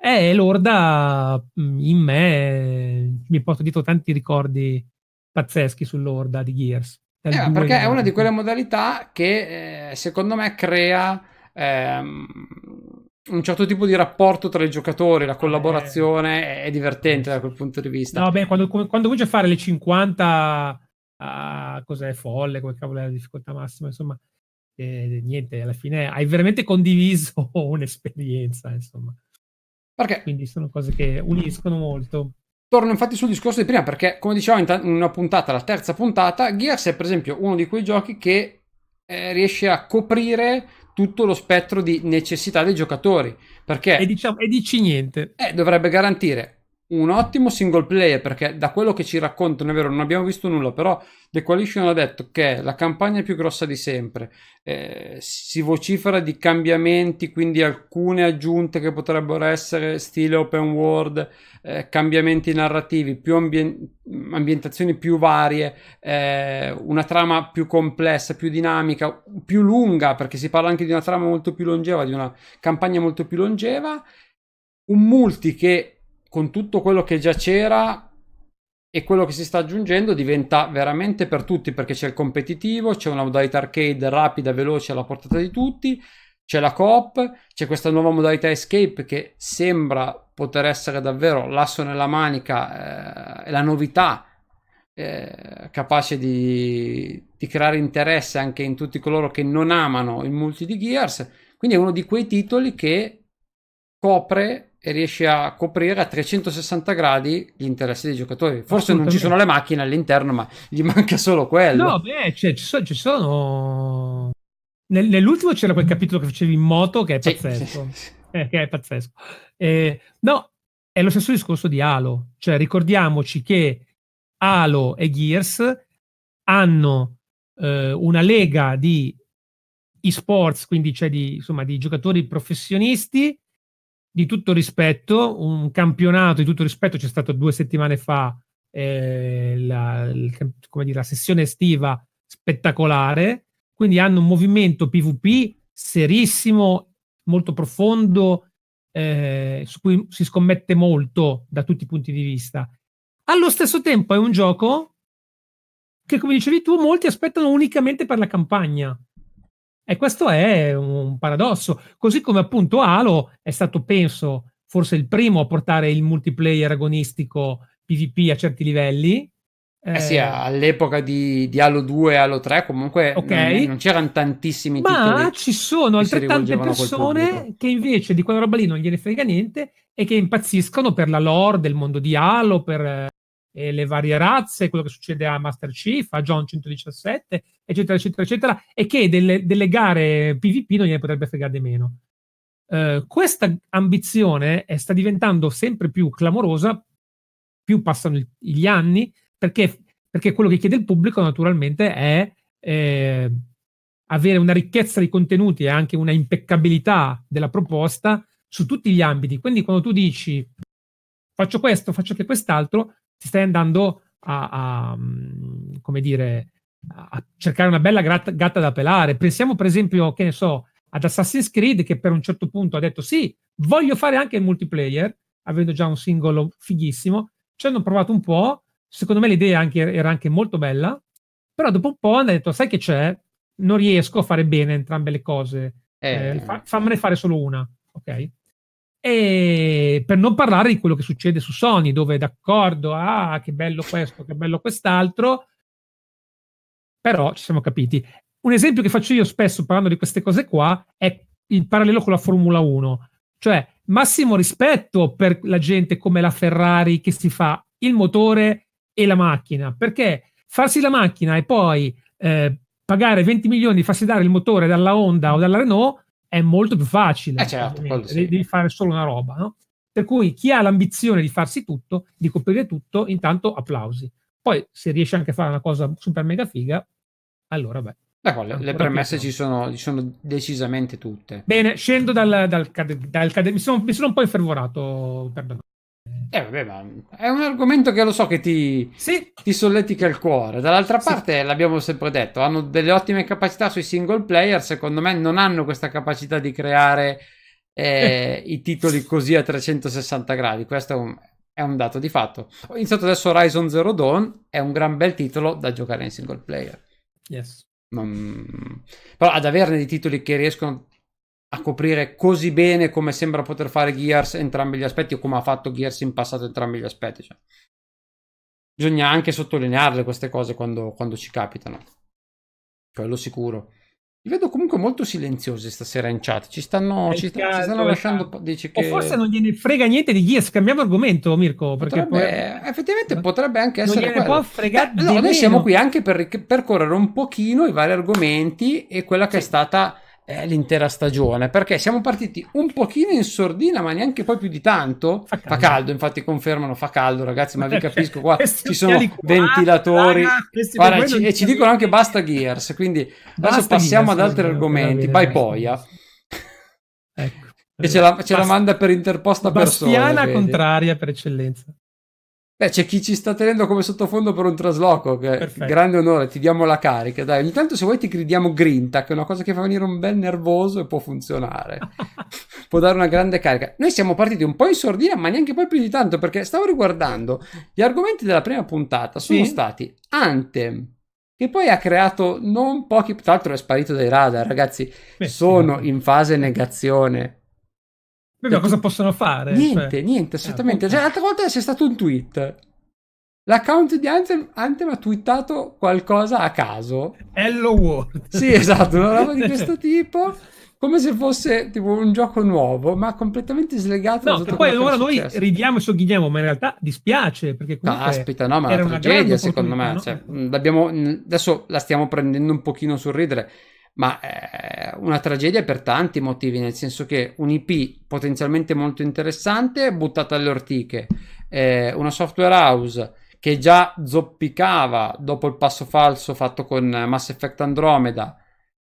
eh, l'Orda mm, in me mi porta dietro tanti ricordi pazzeschi sull'Orda di Gears. Eh, perché è una di quelle modalità che eh, secondo me crea ehm, un certo tipo di rapporto tra i giocatori, la collaborazione eh, è divertente da quel punto di vista. No, beh, quando, quando cominci a fare le 50 a cos'è folle, come cavolo è la difficoltà massima, insomma, eh, niente, alla fine hai veramente condiviso un'esperienza, insomma. Perché? Quindi sono cose che uniscono molto. torno infatti sul discorso di prima perché, come dicevo in, una puntata, la terza puntata, Gears è per esempio uno di quei giochi che eh, riesce a coprire tutto lo spettro di necessità dei giocatori. Perché... E, diciamo, e dici niente. Eh, dovrebbe garantire un ottimo single player perché da quello che ci raccontano è vero non abbiamo visto nulla però The Coalition ha detto che la campagna è più grossa di sempre. Eh, si vocifera di cambiamenti quindi alcune aggiunte che potrebbero essere stile open world eh, cambiamenti narrativi più ambien- ambientazioni più varie eh, una trama più complessa più dinamica più lunga perché si parla anche di una trama molto più longeva di una campagna molto più longeva. Un multi che con tutto quello che già c'era e quello che si sta aggiungendo diventa veramente per tutti perché c'è il competitivo, c'è una modalità arcade rapida, veloce alla portata di tutti, c'è la coop, c'è questa nuova modalità escape che sembra poter essere davvero l'asso nella manica eh, la novità eh, capace di, di, creare interesse anche in tutti coloro che non amano il multi di Gears. Quindi è uno di quei titoli che copre e riesce a coprire a 360 gradi gli interessi dei giocatori. Forse non ci sono le macchine all'interno, ma gli manca solo quello. No, beh, cioè, ci, sono, ci sono... Nel, nell'ultimo c'era quel capitolo che facevi in moto che è pazzesco. Sì, Eh, che è pazzesco. Eh, no, è lo stesso discorso di Halo. Cioè, ricordiamoci che Halo e Gears hanno eh, una lega di esports, quindi cioè di, insomma, di giocatori professionisti di tutto rispetto, un campionato di tutto rispetto c'è stato due settimane fa, eh, la, il, dire, la sessione estiva spettacolare, quindi hanno un movimento PvP serissimo, molto profondo, eh, su cui si scommette molto da tutti i punti di vista. Allo stesso tempo è un gioco che, come dicevi tu, molti aspettano unicamente per la campagna. E questo è un paradosso. Così come appunto Halo è stato, penso, forse il primo a portare il multiplayer agonistico PvP a certi livelli. Eh, sì, all'epoca di, di, Halo 2 e Halo 3 comunque okay. non, non, c'erano tantissimi Ma ci sono altrettante persone che invece di quella roba lì non gliene frega niente e che impazziscono per la lore del mondo di Halo, per eh, le varie razze, quello che succede a Master Chief, a John 117, eccetera, eccetera, eccetera, e che delle, delle gare PvP non gliene potrebbe fregare di meno. Uh, questa ambizione eh, sta diventando sempre più clamorosa più passano gli anni, perché, perché quello che chiede il pubblico naturalmente è eh, avere una ricchezza di contenuti e anche una impeccabilità della proposta su tutti gli ambiti. Quindi quando tu dici faccio questo, faccio anche quest'altro, ti stai andando a, a mm, come dire, a cercare una bella gatta, gatta da pelare. Pensiamo, per esempio, che ne so, ad Assassin's Creed, che per un certo punto ha detto: Sì, voglio fare anche il multiplayer, avendo già un singolo fighissimo. Ci hanno provato un po'. Secondo me l'idea anche, era anche molto bella, però dopo un po' hanno detto: Sai che c'è? Non riesco a fare bene entrambe le cose. Eh. Eh, fa, fammene fare solo una, ok? E per non parlare di quello che succede su Sony, dove d'accordo, ah, che bello questo, che bello quest'altro, però ci siamo capiti. Un esempio che faccio io spesso parlando di queste cose qua è il parallelo con la Formula 1, cioè massimo rispetto per la gente come la Ferrari che si fa il motore e la macchina, perché farsi la macchina e poi eh, pagare 20 milioni, farsi dare il motore dalla Honda o dalla Renault è molto più facile. Eh certo, sì. Devi fare solo una roba, no? Per cui chi ha l'ambizione di farsi tutto, di coprire tutto, intanto applausi. Poi se riesce anche a fare una cosa super mega figa, allora beh. Ecco, le, le premesse ci sono, ci sono, decisamente tutte. Bene, scendo dal, dal, dal, dal mi, sono, mi sono un po' infervorato, perdono. Eh, vabbè, ma è un argomento che lo so che ti, sì. ti solletica il cuore. Dall'altra parte, sì. l'abbiamo sempre detto, hanno delle ottime capacità sui single player. Secondo me, non hanno questa capacità di creare eh, i titoli così a 360 gradi. Questo è un, è un, dato di fatto. Ho iniziato adesso Horizon Zero Dawn, è un gran bel titolo da giocare in single player. Yes. Non... Però ad averne dei titoli che riescono a coprire così bene come sembra poter fare Gears entrambi gli aspetti o come ha fatto Gears in passato entrambi gli aspetti. Cioè. Bisogna anche sottolinearle queste cose quando, quando ci capitano. Quello sicuro. li vedo comunque molto silenziosi stasera in chat. Ci stanno, ci, sta, ci stanno lasciando. Dice che... O forse non gliene frega niente di Gears. Cambiamo argomento, Mirko. Perché potrebbe, poi... Effettivamente potrebbe anche essere. Non gliene può fregare. Eh, no, noi siamo qui anche per percorrere un pochino i vari argomenti e quella che sì. è stata eh, l'intera stagione perché siamo partiti un pochino in sordina ma neanche poi più di tanto. Fa caldo, fa caldo. infatti confermano fa caldo ragazzi ma vi capisco qua ci sono qua, ventilatori. raga, Guarda, ci, e ci dicono anche basta Gears quindi basta adesso passiamo Gears, ad altri argomenti vai poi ecco e ce la, ce la manda per interposta persona Bastiana contraria per eccellenza Beh, c'è chi ci sta tenendo come sottofondo per un trasloco, che Perfetto. grande onore, ti diamo la carica. Dai, ogni tanto se vuoi ti gridiamo grinta, che è una cosa che fa venire un bel nervoso e può funzionare. può dare una grande carica. Noi siamo partiti un po' in sordina, ma neanche poi più di tanto, perché stavo riguardando gli argomenti della prima puntata, sono sì? stati Anthem, che poi ha creato non pochi... Tra l'altro è sparito dai radar, ragazzi, Beh, sono in fase negazione Beh, cosa possono fare? Niente, cioè... niente, assolutamente. Eh, cioè, l'altra volta c'è stato un tweet. L'account di Anthem, Anthem ha twittato qualcosa a caso. Hello World. Sì, esatto, una roba di questo tipo. Come se fosse tipo un gioco nuovo, ma completamente slegato. No, da poi ora noi ridiamo e sogghiniamo, ma in realtà dispiace perché Caspita, no, ma è una tragedia secondo me. No? Cioè, adesso la stiamo prendendo un pochino sul ridere ma è una tragedia per tanti motivi, nel senso che un IP potenzialmente molto interessante buttata alle ortiche, eh, una software house che già zoppicava dopo il passo falso fatto con Mass Effect Andromeda,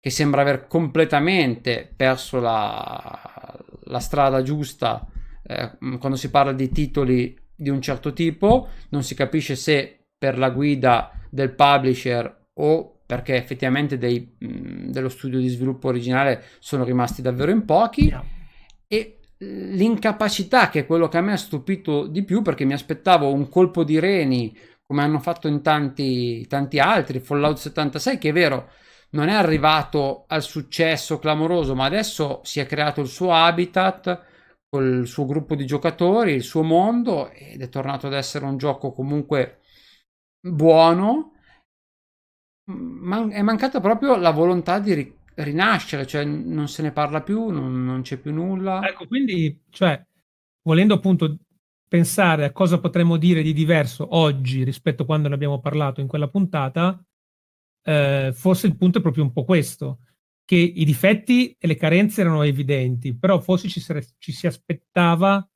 che sembra aver completamente perso la, la strada giusta eh, quando si parla di titoli di un certo tipo, non si capisce se per la guida del publisher o perché effettivamente dei, mh, dello studio di sviluppo originale sono rimasti davvero in pochi yeah. e l'incapacità che è quello che a me ha stupito di più perché mi aspettavo un colpo di reni come hanno fatto in tanti, tanti altri Fallout 76 che è vero non è arrivato al successo clamoroso ma adesso si è creato il suo habitat col suo gruppo di giocatori il suo mondo ed è tornato ad essere un gioco comunque buono man- è mancata proprio la volontà di ri- rinascere, cioè non se ne parla più, non, non c'è più nulla. Ecco, quindi, cioè, volendo appunto pensare a cosa potremmo dire di diverso oggi rispetto a quando ne abbiamo parlato in quella puntata, eh, forse il punto è proprio un po' questo, che i difetti e le carenze erano evidenti, però forse ci, sare- ci si aspettava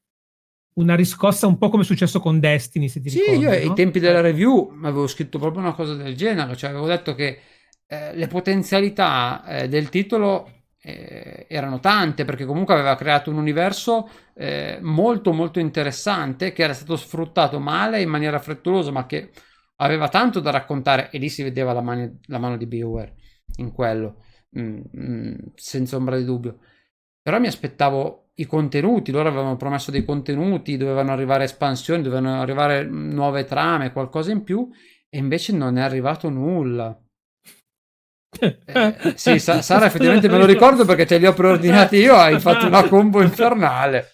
una riscossa un po' come è successo con Destiny, se ti sì, ricordi. Sì, io no? ai tempi della review avevo scritto proprio una cosa del genere, cioè avevo detto che eh, le potenzialità eh, del titolo eh, erano tante perché comunque aveva creato un universo eh, molto molto interessante che era stato sfruttato male in maniera frettolosa ma che aveva tanto da raccontare e lì si vedeva la, mani, la mano di BioWare in quello mm, mm, senza ombra di dubbio però mi aspettavo i contenuti, loro avevano promesso dei contenuti, dovevano arrivare espansioni, dovevano arrivare nuove trame, qualcosa in più, e invece non è arrivato nulla. Eh, sì, Sara effettivamente me lo ricordo perché te li ho preordinati io, hai fatto una combo infernale.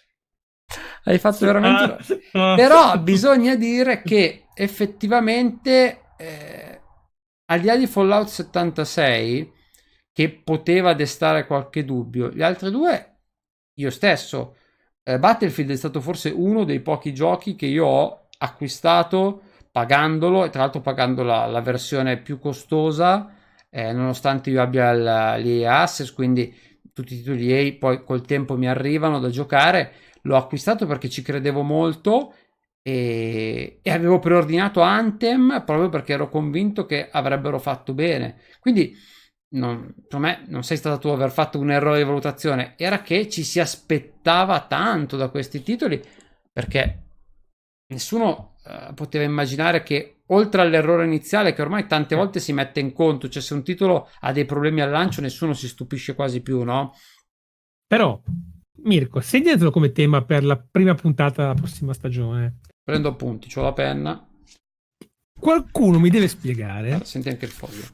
Hai fatto veramente... Però bisogna dire che effettivamente, eh, al di là di Fallout 76, che poteva destare qualche dubbio, gli altri due io stesso. Eh, Battlefield è stato forse uno dei pochi giochi che io ho acquistato pagandolo e tra l'altro pagando la, la versione più costosa, eh, nonostante io abbia l'EA Access, quindi tutti i titoli EA poi col tempo mi arrivano da giocare. L'ho acquistato perché ci credevo molto e, e avevo preordinato Anthem proprio perché ero convinto che avrebbero fatto bene. Quindi non, per me non sei stato tu a aver fatto un errore di valutazione, era che ci si aspettava tanto da questi titoli perché nessuno uh, poteva immaginare che oltre all'errore iniziale che ormai tante volte si mette in conto, cioè se un titolo ha dei problemi al lancio nessuno si stupisce quasi più, no? Però Mirko, segnatelo come tema per la prima puntata della prossima stagione. Prendo appunti, ho la penna. Qualcuno mi deve spiegare. Allora, senti anche il foglio.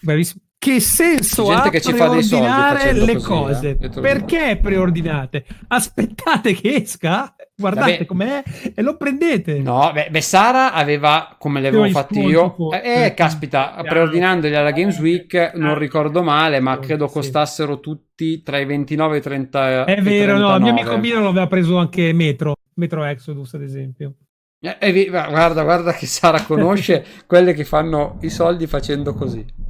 Bravissimo che senso Gente ha che ci preordinare le così, cose? Eh? Perché preordinate? Aspettate che esca? guardate Vabbè. com'è e lo prendete. No, beh, beh Sara aveva, come le avevo fatti io, eh, eh, caspita, preordinandoli alla Games Week, non ricordo male, ma credo costassero tutti tra i 29 e i 30 È vero, no, il mio amico Mino aveva preso anche Metro, Metro Exodus ad esempio. Eh, eh, guarda, guarda che Sara conosce quelle che fanno i soldi facendo così.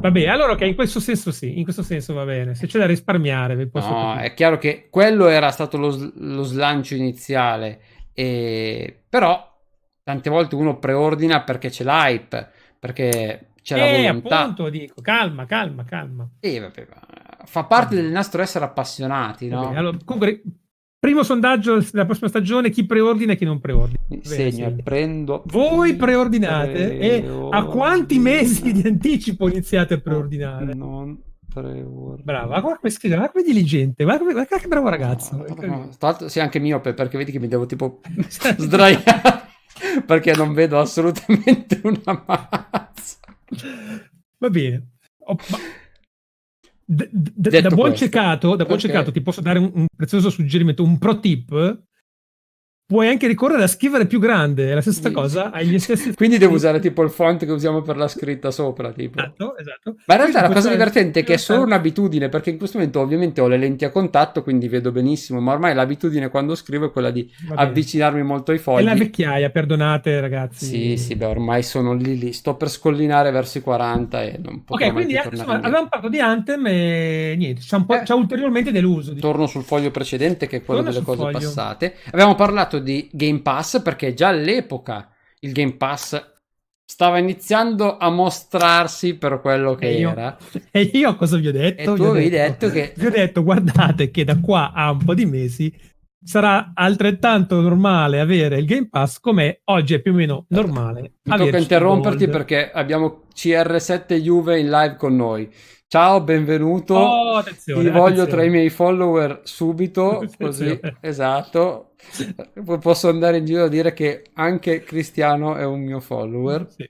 Vabbè, allora ok, in questo senso sì, in questo senso va bene. Se c'è da risparmiare, vi posso No, capire. è chiaro che quello era stato lo, lo slancio iniziale, e... però tante volte uno preordina perché c'è l'hype, perché c'è eh, la volontà. appunto, dico, calma, calma, calma. E vabbè, fa parte del nostro essere appassionati, no? Vabbè, allora, comunque Primo sondaggio della prossima stagione, chi preordina e chi non preordina. Segno, segno. prendo. Voi preordinate Preordino. e a quanti mesi di anticipo iniziate a preordinare? Non preordino. Bravo, guarda come scrive, guarda come diligente, guarda, guarda che bravo ragazzo. No, no, tra l'altro sei anche miope perché vedi che mi devo tipo sdraiare perché non vedo assolutamente una mazza. Va bene. Oh, ma D- d- da, buon ciecato, da buon okay. ciecato ti posso dare un, un, prezioso suggerimento, un pro tip puoi anche ricorrere a scrivere più grande, è la stessa cosa, hai gli stessi... Quindi devo usare tipo il font che usiamo per la scritta sopra, tipo. Esatto, esatto. Ma in realtà la cosa divertente è che è solo un'abitudine, perché in questo momento ovviamente ho le lenti a contatto, quindi vedo benissimo, ma ormai l'abitudine quando scrivo è quella di avvicinarmi molto ai fogli. È la vecchiaia, perdonate ragazzi. Sì, sì, beh, ormai sono lì lì, sto per scollinare verso i 40 e non potrò Ok, quindi insomma, abbiamo parlato di Anthem e niente, ci ha, eh, ulteriormente deluso. Diciamo. Torno sul foglio precedente che è quello Torno delle cose foglio. passate. Abbiamo parlato di Game Pass perché già all'epoca il Game Pass stava iniziando a mostrarsi per quello che e io, era. E io cosa vi ho detto? E tu avevi detto, detto che... Vi ho detto, guardate che da qua a un po' di mesi sarà altrettanto normale avere il Game Pass come oggi è più o meno normale. Mi tocca interromperti perché abbiamo CR7 Juve in live con noi. Ciao, benvenuto. Oh, Ti voglio attenzione. tra i miei follower subito, così, esatto. Posso andare in giro a dire che anche Cristiano è un mio follower. Sì.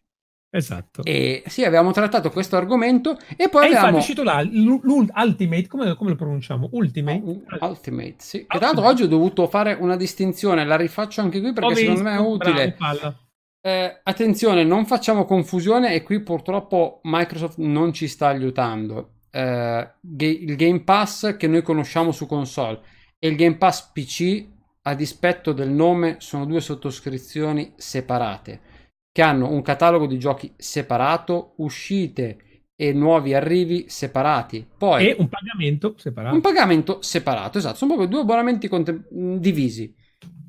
Esatto. E sì, abbiamo trattato questo argomento e poi e abbiamo... è uscito là, l'Ultimate, come, come, lo pronunciamo? Ultimate? Oh, ultimate, sì. Ultimate. tra l'altro oggi ho dovuto fare una distinzione, la rifaccio anche qui perché oh, secondo me è utile. Bravo, eh, attenzione, non facciamo confusione e qui purtroppo Microsoft non ci sta aiutando. Eh, il Game Pass che noi conosciamo su console e il Game Pass PC, a dispetto del nome, sono due sottoscrizioni separate che hanno un catalogo di giochi separato, uscite e nuovi arrivi separati. Poi, e un pagamento separato. Un pagamento separato, esatto. Sono proprio due abbonamenti contem- divisi.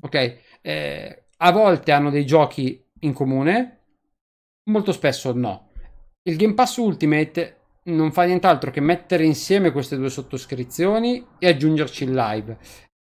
Ok? Eh, a volte hanno dei giochi in comune, molto spesso no. Il Game Pass Ultimate non fa nient'altro che mettere insieme queste due sottoscrizioni e aggiungerci il live.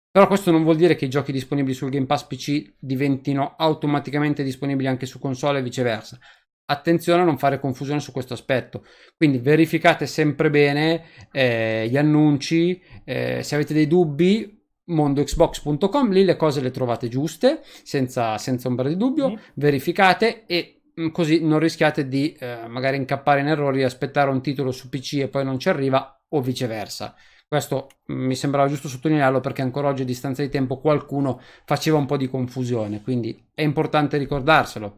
Però questo non vuol dire che i giochi disponibili sul Game Pass PC diventino automaticamente disponibili anche su console e viceversa. Attenzione a non fare confusione su questo aspetto. Quindi verificate sempre bene eh, gli annunci. Eh, se avete dei dubbi, mondoxbox.com, lì le cose le trovate giuste, senza, senza ombra di dubbio, mm. verificate e mm, così non rischiate di eh, magari incappare in errori, aspettare un titolo su PC e poi non ci arriva o viceversa. Questo mm, mi sembrava giusto sottolinearlo perché ancora oggi a distanza di tempo qualcuno faceva un po' di confusione, quindi è importante ricordarselo.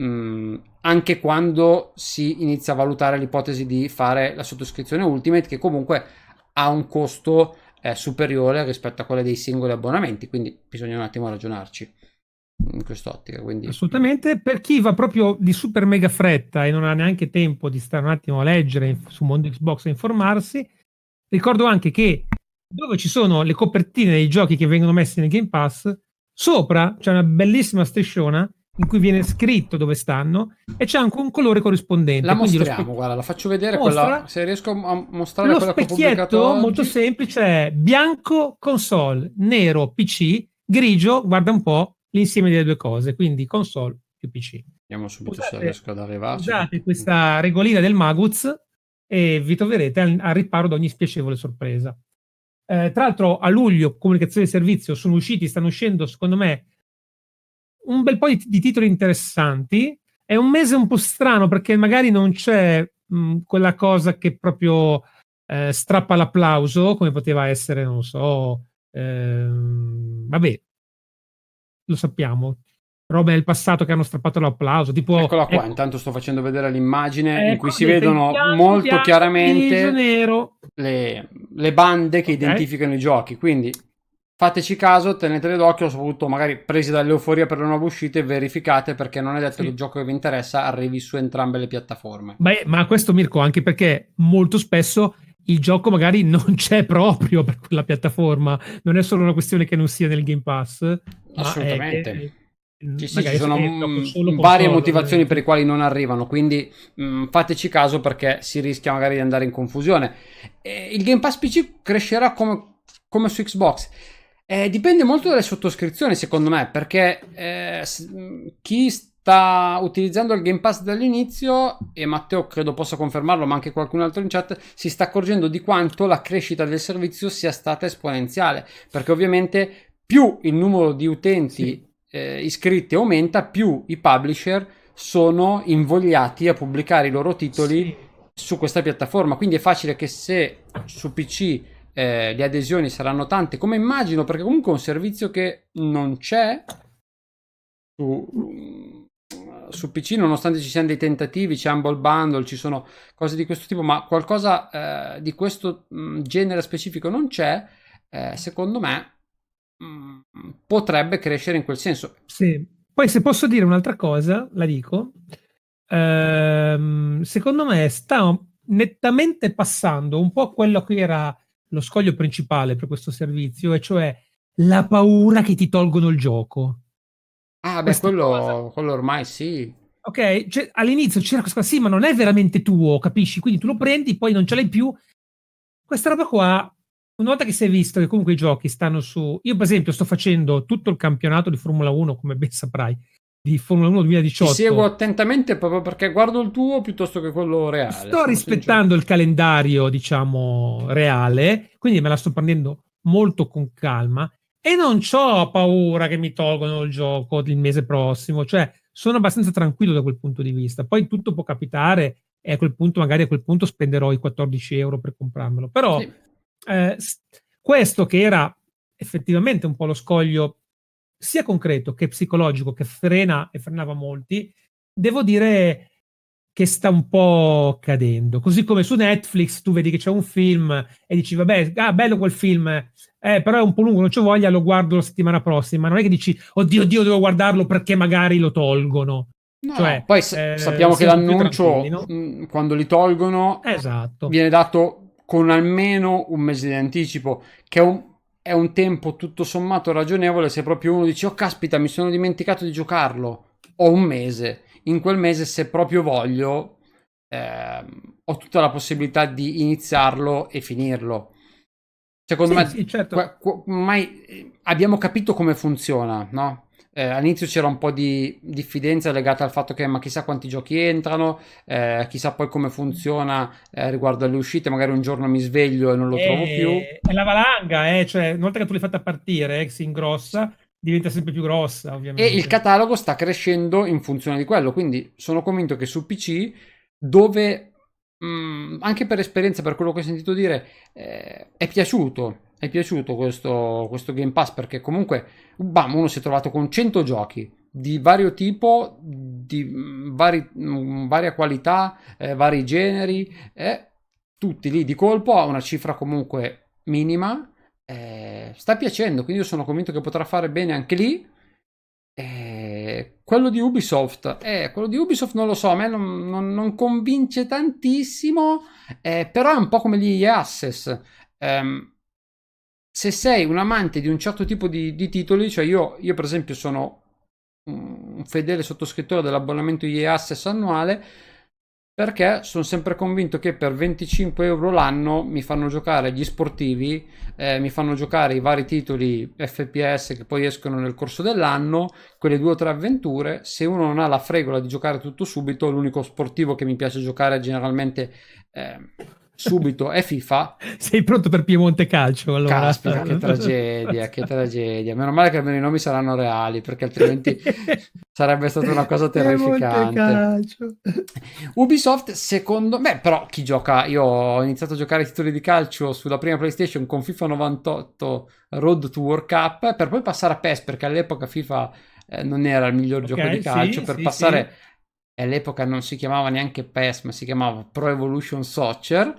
Mm, anche quando si inizia a valutare l'ipotesi di fare la sottoscrizione Ultimate che comunque ha un costo è superiore rispetto a quella dei singoli abbonamenti, quindi bisogna un attimo ragionarci in quest'ottica. Quindi... Assolutamente, per chi va proprio di super mega fretta e non ha neanche tempo di stare un attimo a leggere su Mondo Xbox e informarsi, ricordo anche che dove ci sono le copertine dei giochi che vengono messi nel Game Pass, sopra c'è una bellissima strisciona in cui viene scritto dove stanno e c'è anche un colore corrispondente. La mostriamo, spe... guarda, la faccio vedere Mostra... quella, se riesco a mostrare lo quella specchietto molto semplice è bianco console, nero PC, grigio, guarda un po' l'insieme delle due cose, quindi console più PC. Vediamo subito usate, se riesco ad arrivarci. Usate questa regolina del Maguz e vi troverete al, al riparo da ogni spiacevole sorpresa. Eh, tra l'altro a luglio comunicazione di servizio sono usciti, stanno uscendo secondo me un bel po' di, di, titoli interessanti. È un mese un po' strano perché magari non c'è mh, quella cosa che proprio eh, strappa l'applauso, come poteva essere, non so, Ehm, vabbè, lo sappiamo. Robe del passato che hanno strappato l'applauso. Tipo, Eccola qua, ecco, intanto sto facendo vedere l'immagine in ecco, cui si vedono bianco, molto bianco, chiaramente le, le bande che Ok. identificano i giochi. Quindi fateci caso, tenetele d'occhio, soprattutto magari presi dall'euforia per le nuove uscite, verificate perché non è detto Sì. che il gioco che vi interessa arrivi su entrambe le piattaforme. Beh, ma questo Mirko anche perché molto spesso il gioco magari non c'è proprio per quella piattaforma, non è solo una questione che non sia nel Game Pass, ma è Assolutamente. che, Sì, ci sono è solo varie motivazioni eh. per le quali non arrivano, quindi mm, fateci caso perché si rischia magari di andare in confusione. E il Game Pass PC crescerà come, come su Xbox. Eh, dipende molto dalle sottoscrizioni, secondo me, perché eh, chi sta utilizzando il Game Pass dall'inizio, e Matteo credo possa confermarlo, ma anche qualcun altro in chat, si sta accorgendo di quanto la crescita del servizio sia stata esponenziale, perché ovviamente più il numero di utenti Sì. eh, iscritti aumenta, più i publisher sono invogliati a pubblicare i loro titoli Sì. su questa piattaforma. Quindi è facile che se su PC eh, le adesioni saranno tante, come immagino, perché comunque è un servizio che non c'è su, su PC, nonostante ci siano dei tentativi, c'è Humble Bundle, ci sono cose di questo tipo, ma qualcosa eh, di questo mh, genere specifico non c'è. eh, secondo me mh, potrebbe crescere in quel senso. Sì. Poi se posso dire un'altra cosa, la dico. Ehm, secondo me sta nettamente passando un po' quello che era lo scoglio principale per questo servizio, e cioè la paura che ti tolgono il gioco. Ah, beh, quello, quello ormai sì. Ok, cioè, all'inizio c'era questa cosa, sì, ma non è veramente tuo, capisci? Quindi tu lo prendi, poi non ce l'hai più. Questa roba qua, una volta che si è visto che comunque i giochi stanno su... Io per esempio sto facendo tutto il campionato di Formula 1, come ben saprai, di Formula 1 Ti 2018. seguo attentamente proprio perché guardo il tuo piuttosto che quello reale. Sto rispettando il calendario, diciamo, reale, quindi me la sto prendendo molto con calma e non ho paura che mi tolgono il gioco il mese prossimo, cioè sono abbastanza tranquillo da quel punto di vista. Poi tutto può capitare e a quel punto, magari a quel punto spenderò i 14 euro per comprarmelo. Però Sì. eh, questo che era effettivamente un po' lo scoglio sia concreto che psicologico che frena e frenava molti, devo dire che sta un po' cadendo. Così come su Netflix tu vedi che c'è un film e dici vabbè, ah, bello quel film, eh, però è un po' lungo, non c'ho voglia, lo guardo la settimana prossima. Non è che dici oddio, oddio, devo guardarlo perché magari lo tolgono. No, Cioè, poi eh, sappiamo che l'annuncio, no? mh, quando li tolgono, Esatto. viene dato con almeno un mese di anticipo, che è un, è un tempo tutto sommato ragionevole se proprio uno dice, oh caspita, mi sono dimenticato di giocarlo, ho un mese. In quel mese, se proprio voglio, ehm, ho tutta la possibilità di iniziarlo e finirlo. Secondo Sì, me, sì, certo. qua- qua- ormai eh, abbiamo capito come funziona, no? Eh, all'inizio c'era un po' di diffidenza legata al fatto che ma chissà quanti giochi entrano, eh, chissà poi come funziona eh, riguardo alle uscite, magari un giorno mi sveglio e non lo trovo più. Eh, È la valanga, eh, cioè, una volta che tu l'hai fatta partire, eh, si ingrossa, diventa sempre più grossa, E ovviamente. il catalogo sta crescendo in funzione di quello, quindi sono convinto che su PC, dove mh, anche per esperienza, per quello che ho sentito dire, è piaciuto. È piaciuto questo, questo Game Pass perché comunque bam, uno si è trovato con 100 giochi di vario tipo, di mh, vari- mh, varia qualità, eh, vari generi, e tutti lì di colpo a una cifra comunque minima. eh, sta piacendo, quindi io sono convinto che potrà fare bene anche lì. Eh, quello di Ubisoft, eh, quello di Ubisoft non lo so, a me non, non- non convince tantissimo, eh, però è un po' come gli EA Access. Ehm, se sei un amante di un certo tipo di, di titoli, cioè io, io per esempio sono un fedele sottoscrittore dell'abbonamento EA Access annuale, perché sono sempre convinto che per 25 euro l'anno mi fanno giocare gli sportivi, eh, mi fanno giocare i vari titoli FPS che poi escono nel corso dell'anno, quelle due o tre avventure. Se uno non ha la fregola di giocare tutto subito, l'unico sportivo che mi piace giocare generalmente eh, subito è FIFA. Sei pronto per Piemonte Calcio? Allora. Caspita, che tragedia, che tragedia. Meno male che almeno i nomi saranno reali, perché altrimenti sarebbe stata una cosa terrificante. Ubisoft, secondo me, però chi gioca? Io ho iniziato a giocare titoli di calcio sulla prima PlayStation con FIFA 98 Road to World Cup, per poi passare a PES, perché all'epoca FIFA eh, non era il miglior okay, gioco di calcio, sì, per sì, passare... Sì e all'epoca non si chiamava neanche PES, ma si chiamava Pro Evolution Soccer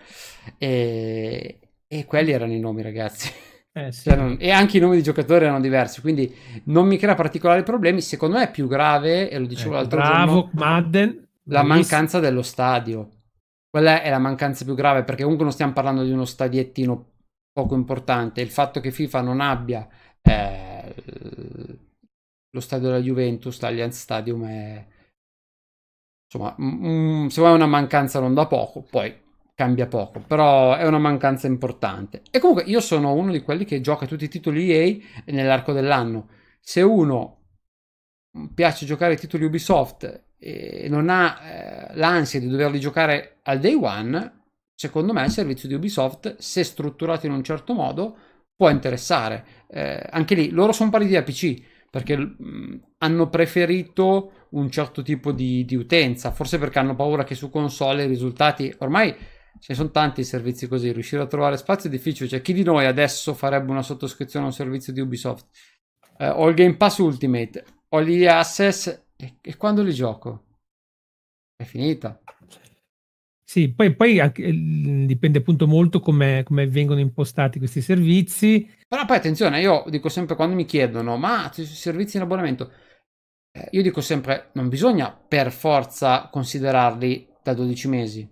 e, e quelli erano i nomi, ragazzi. Eh, sì. cioè, e anche i nomi di giocatori erano diversi, quindi non mi crea particolari problemi. Secondo me è più grave, e lo dicevo eh, l'altro bravo, giorno, Madden, la mancanza dello stadio. Quella è la mancanza più grave, perché comunque non stiamo parlando di uno stadiettino poco importante. Il fatto che FIFA non abbia eh, lo stadio della Juventus, l'Allianz Stadium, è, insomma, mm, se vuoi una mancanza non da poco, poi cambia poco, però è una mancanza importante. E comunque io sono uno di quelli che gioca tutti i titoli EA nell'arco dell'anno. Se uno piace giocare i titoli Ubisoft e non ha eh, l'ansia di doverli giocare al day one, secondo me il servizio di Ubisoft, se strutturato in un certo modo, può interessare. Eh, anche lì, loro sono partiti da PC perché mh, hanno preferito un certo tipo di, di, utenza, forse perché hanno paura che su console i risultati, ormai ce ne sono tanti servizi così, riuscire a trovare spazio è difficile, cioè chi di noi adesso farebbe una sottoscrizione a un servizio di Ubisoft? Eh, ho il Game Pass Ultimate, ho gli Access e, e quando li gioco? È finita. Sì, poi, poi anche, dipende appunto molto come, come vengono impostati questi servizi. Però poi attenzione, io dico sempre quando mi chiedono, ma servizi in abbonamento, eh, io dico sempre, non bisogna per forza considerarli da 12 mesi.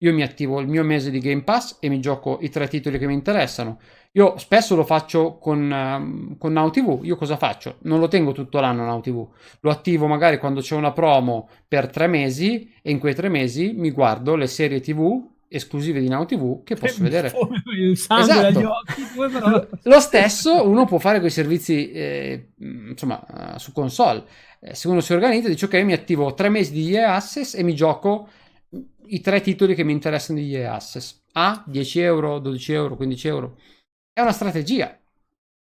Io mi attivo il mio mese di Game Pass e mi gioco i tre titoli che mi interessano. Io spesso lo faccio con, uh, con Now TV. Io cosa faccio? Non lo tengo tutto l'anno Now TV. Lo attivo magari quando c'è una promo per tre mesi e in quei tre mesi mi guardo le serie TV esclusive di Now TV che posso vedere. Esatto. Occhi, Lo stesso uno può fare con i servizi eh, insomma uh, su console. Eh, se uno si organizza dice ok mi attivo tre mesi di EA Access e mi gioco i tre titoli che mi interessano di EA Access. A 10 euro, 12 euro, 15 euro. È una strategia.